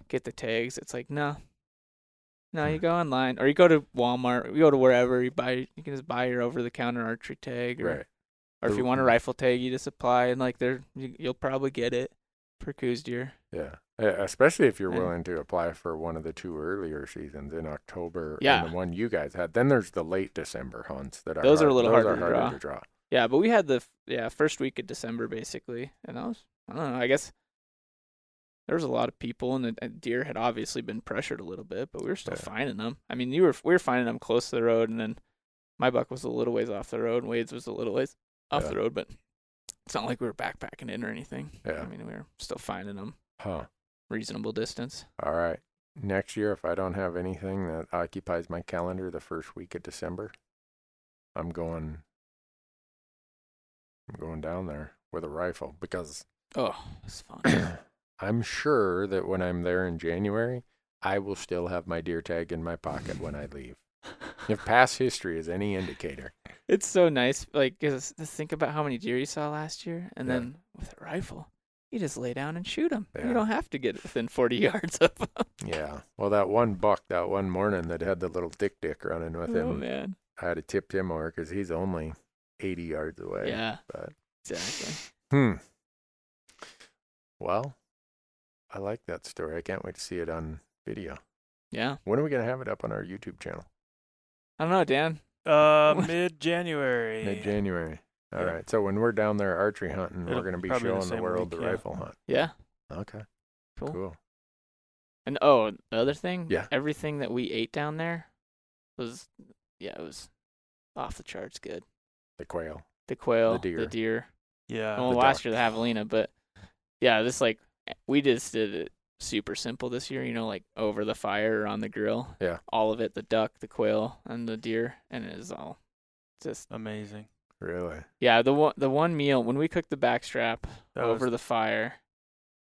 get the tags. It's like no, no. You go online or you go to Walmart. You go to wherever you buy. You can just buy your over the counter archery tag, or Right. or if you want a rifle tag, you just apply and like there you, you'll probably get it for Coues deer. Yeah. Especially if you're And- willing to apply for one of the two earlier seasons in October Yeah. and the one you guys had. Then there's the late December hunts that are Those are a hard- little those harder to draw. to draw. Yeah, but we had the yeah first week of December basically, and I was I don't know. I guess there was a lot of people, and the deer had obviously been pressured a little bit, but we were still Yeah. finding them. I mean, you were we were finding them close to the road, and then my buck was a little ways off the road, and Wade's was a little ways off Yeah. the road, but it's not like we were backpacking in or anything. Yeah. I mean, we were still finding them Huh. reasonable distance. All right. Next year, if I don't have anything that occupies my calendar the first week of December, I'm going. I'm going down there with a rifle because Oh, it's fun. *clears throat* I'm sure that when I'm there in January, I will still have my deer tag in my pocket when I leave. If *laughs* past history is any indicator, It's so nice, like, just think about how many deer you saw last year, and Yeah. then with a rifle, you just lay down and shoot them. Yeah. You don't have to get within 40 *laughs* yards of them. yeah. Well, that one buck that one morning that had the little dik-dik running with Oh him, man, I had to tip him over because he's only 80 yards away. yeah, But exactly. Hmm. Well, I like that story. I can't wait to see it on video. Yeah, When are we going to have it up on our YouTube channel? I don't know, Dan. Uh, *laughs* mid January. Mid January. All right. Yeah. So when we're down there archery hunting, It'll we're going to be probably the showing the world week, the yeah. rifle hunt. Yeah, Okay. cool. Cool. And oh, the other thing, Yeah. everything that we ate down there was, yeah, it was off the charts good. The quail. The quail, The deer. the deer. Yeah. well, the last duck. year the javelina, but yeah, this like we just did it super simple this year. You know, like over the fire or on the grill. Yeah. All of it: the duck, the quail, and the deer, and it is all just Amazing. Really? yeah. The one the one meal when we cooked the backstrap That over was, the fire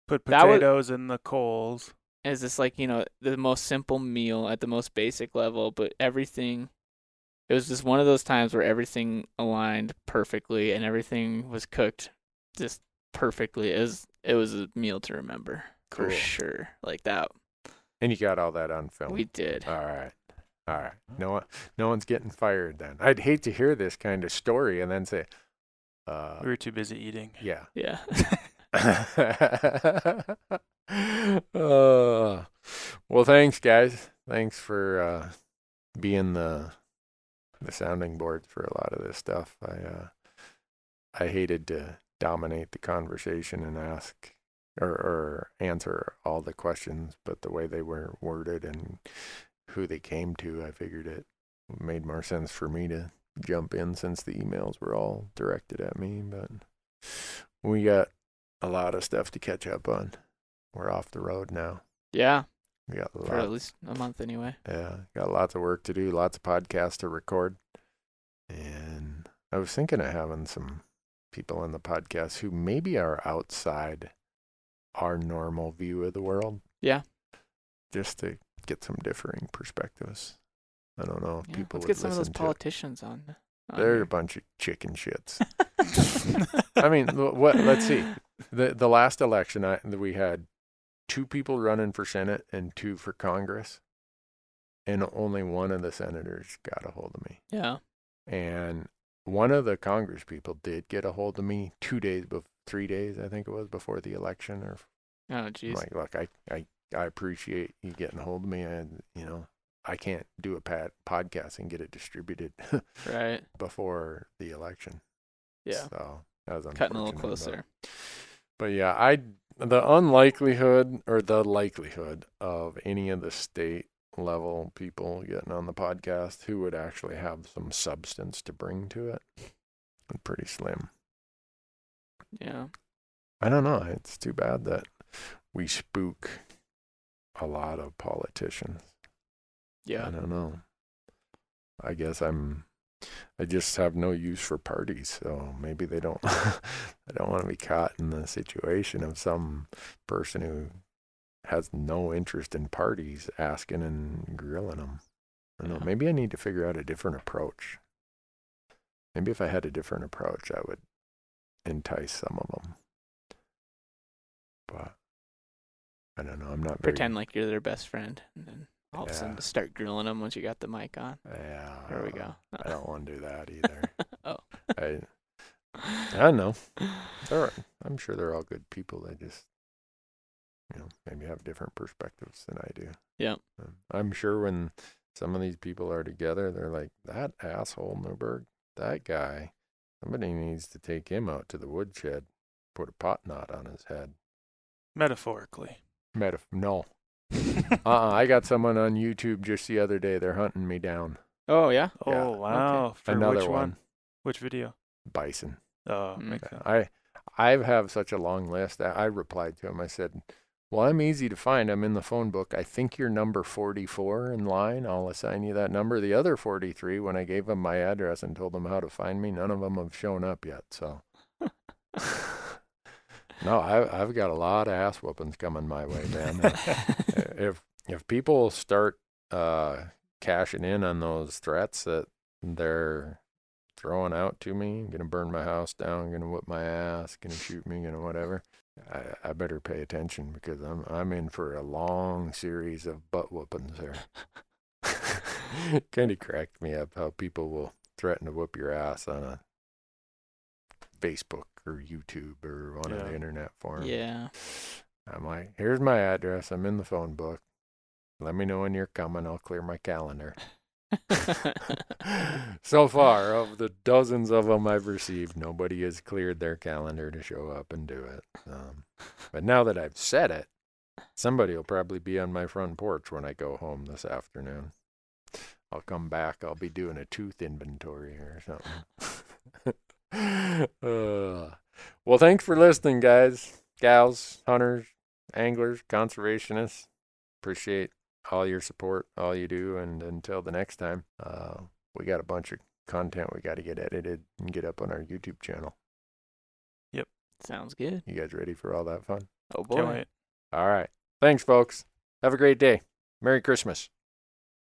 put that was- potatoes in the coals. is just like you know the most simple meal at the most basic level, but everything. It was just one of those times where everything aligned perfectly and everything was cooked just perfectly. It was it was a meal to remember for sure. Like that, And you got all that on film. we did. All right. All right. No one, no one's getting fired then. I'd hate to hear this kind of story and then say, uh, We were too busy eating. yeah. Yeah. *laughs* *laughs* uh, well, thanks, guys. Thanks for uh, being the the sounding board for a lot of this stuff. I uh, I hated to dominate the conversation and ask or, or answer all the questions, but the way they were worded and who they came to, I figured it made more sense for me to jump in since the emails were all directed at me. But we got a lot of stuff to catch up on. We're off the road now. yeah. We got For at least a month anyway. yeah, got lots of work to do, lots of podcasts to record. And I was thinking of having some people on the podcast who maybe are outside our normal view of the world. Yeah. Just to get some differing perspectives. I don't know if Yeah. people Let's get some of those listen to it. politicians on. on They're here. a bunch of chicken shits. *laughs* I mean, what? Let's see. *laughs* The the last election, I, we had two people running for Senate and two for Congress, and only one of the senators got a hold of me. yeah. And one of the Congress people did get a hold of me two days, bef- three days, I think it was, before the election. Or Oh jeez. like, look, I, I I appreciate you getting a hold of me, and you know, I can't do a pad podcast and get it distributed *laughs* Right. before the election. Yeah. So that was Cutting a little unfortunate, but- closer. But yeah, I the unlikelihood or the likelihood of any of the state level people getting on the podcast who would actually have some substance to bring to it, pretty slim. Yeah. I don't know. It's too bad that we spook a lot of politicians. Yeah. I don't know. I guess I'm. I just have no use for parties, so maybe they don't. *laughs* I don't want to be caught in the situation of some person who has no interest in parties asking and grilling them. I don't know. Yeah. Maybe I need to figure out a different approach. Maybe if I had a different approach, I would entice some of them. But I don't know. I'm not very. Pretend like you're their best friend, and then all of a sudden start grilling them once you got the mic on. Yeah. There we uh, go. I don't want to do that either. *laughs* oh. I I don't know. *laughs* They're, I'm sure they're all good people. They just, you know, maybe have different perspectives than I do. Yeah. Um, I'm sure when some of these people are together, they're like, that asshole Newberg, that guy, somebody needs to take him out to the woodshed, put a pot knot on his head. Metaphorically. Metaf- no. *laughs* Uh-uh. I got someone on YouTube just the other day. They're hunting me down. Oh yeah. Oh Yeah. wow! For Another which one. Which video? Bison. Oh, Mm. makes sense. I I have such a long list. I, I replied to him. I said, "Well, I'm easy to find. I'm in the phone book. I think you're number 44 in line. I'll assign you that number. The other 43, when I gave them my address and told them how to find me, none of them have shown up yet. So, *laughs* no, I, I've got a lot of ass whoopings coming my way, man. Uh, *laughs* if if people start uh, cashing in on those threats that they're throwing out to me, gonna burn my house down, gonna whip my ass, gonna shoot me, gonna whatever, I, I better pay attention because I'm I'm in for a long series of butt whoopings there. *laughs* kind of cracked me up how people will threaten to whoop your ass on a Facebook or YouTube or one of Yeah. the internet forums. yeah. I'm like, here's my address. I'm in the phone book. Let me know when you're coming. I'll clear my calendar. *laughs* so far, of the dozens of them I've received, nobody has cleared their calendar to show up and do it. Um, but now that I've said it, somebody will probably be on my front porch when I go home this afternoon. I'll come back. I'll be doing a tooth inventory or something. *laughs* uh, well, thanks for listening, guys, gals, hunters, anglers, conservationists. Appreciate all your support, all you do, and until the next time, uh, we got a bunch of content we got to get edited and get up on our YouTube channel. Yep. Sounds good. You guys ready for all that fun? Oh boy. Can't wait. All right. Thanks, folks. Have a great day. Merry Christmas.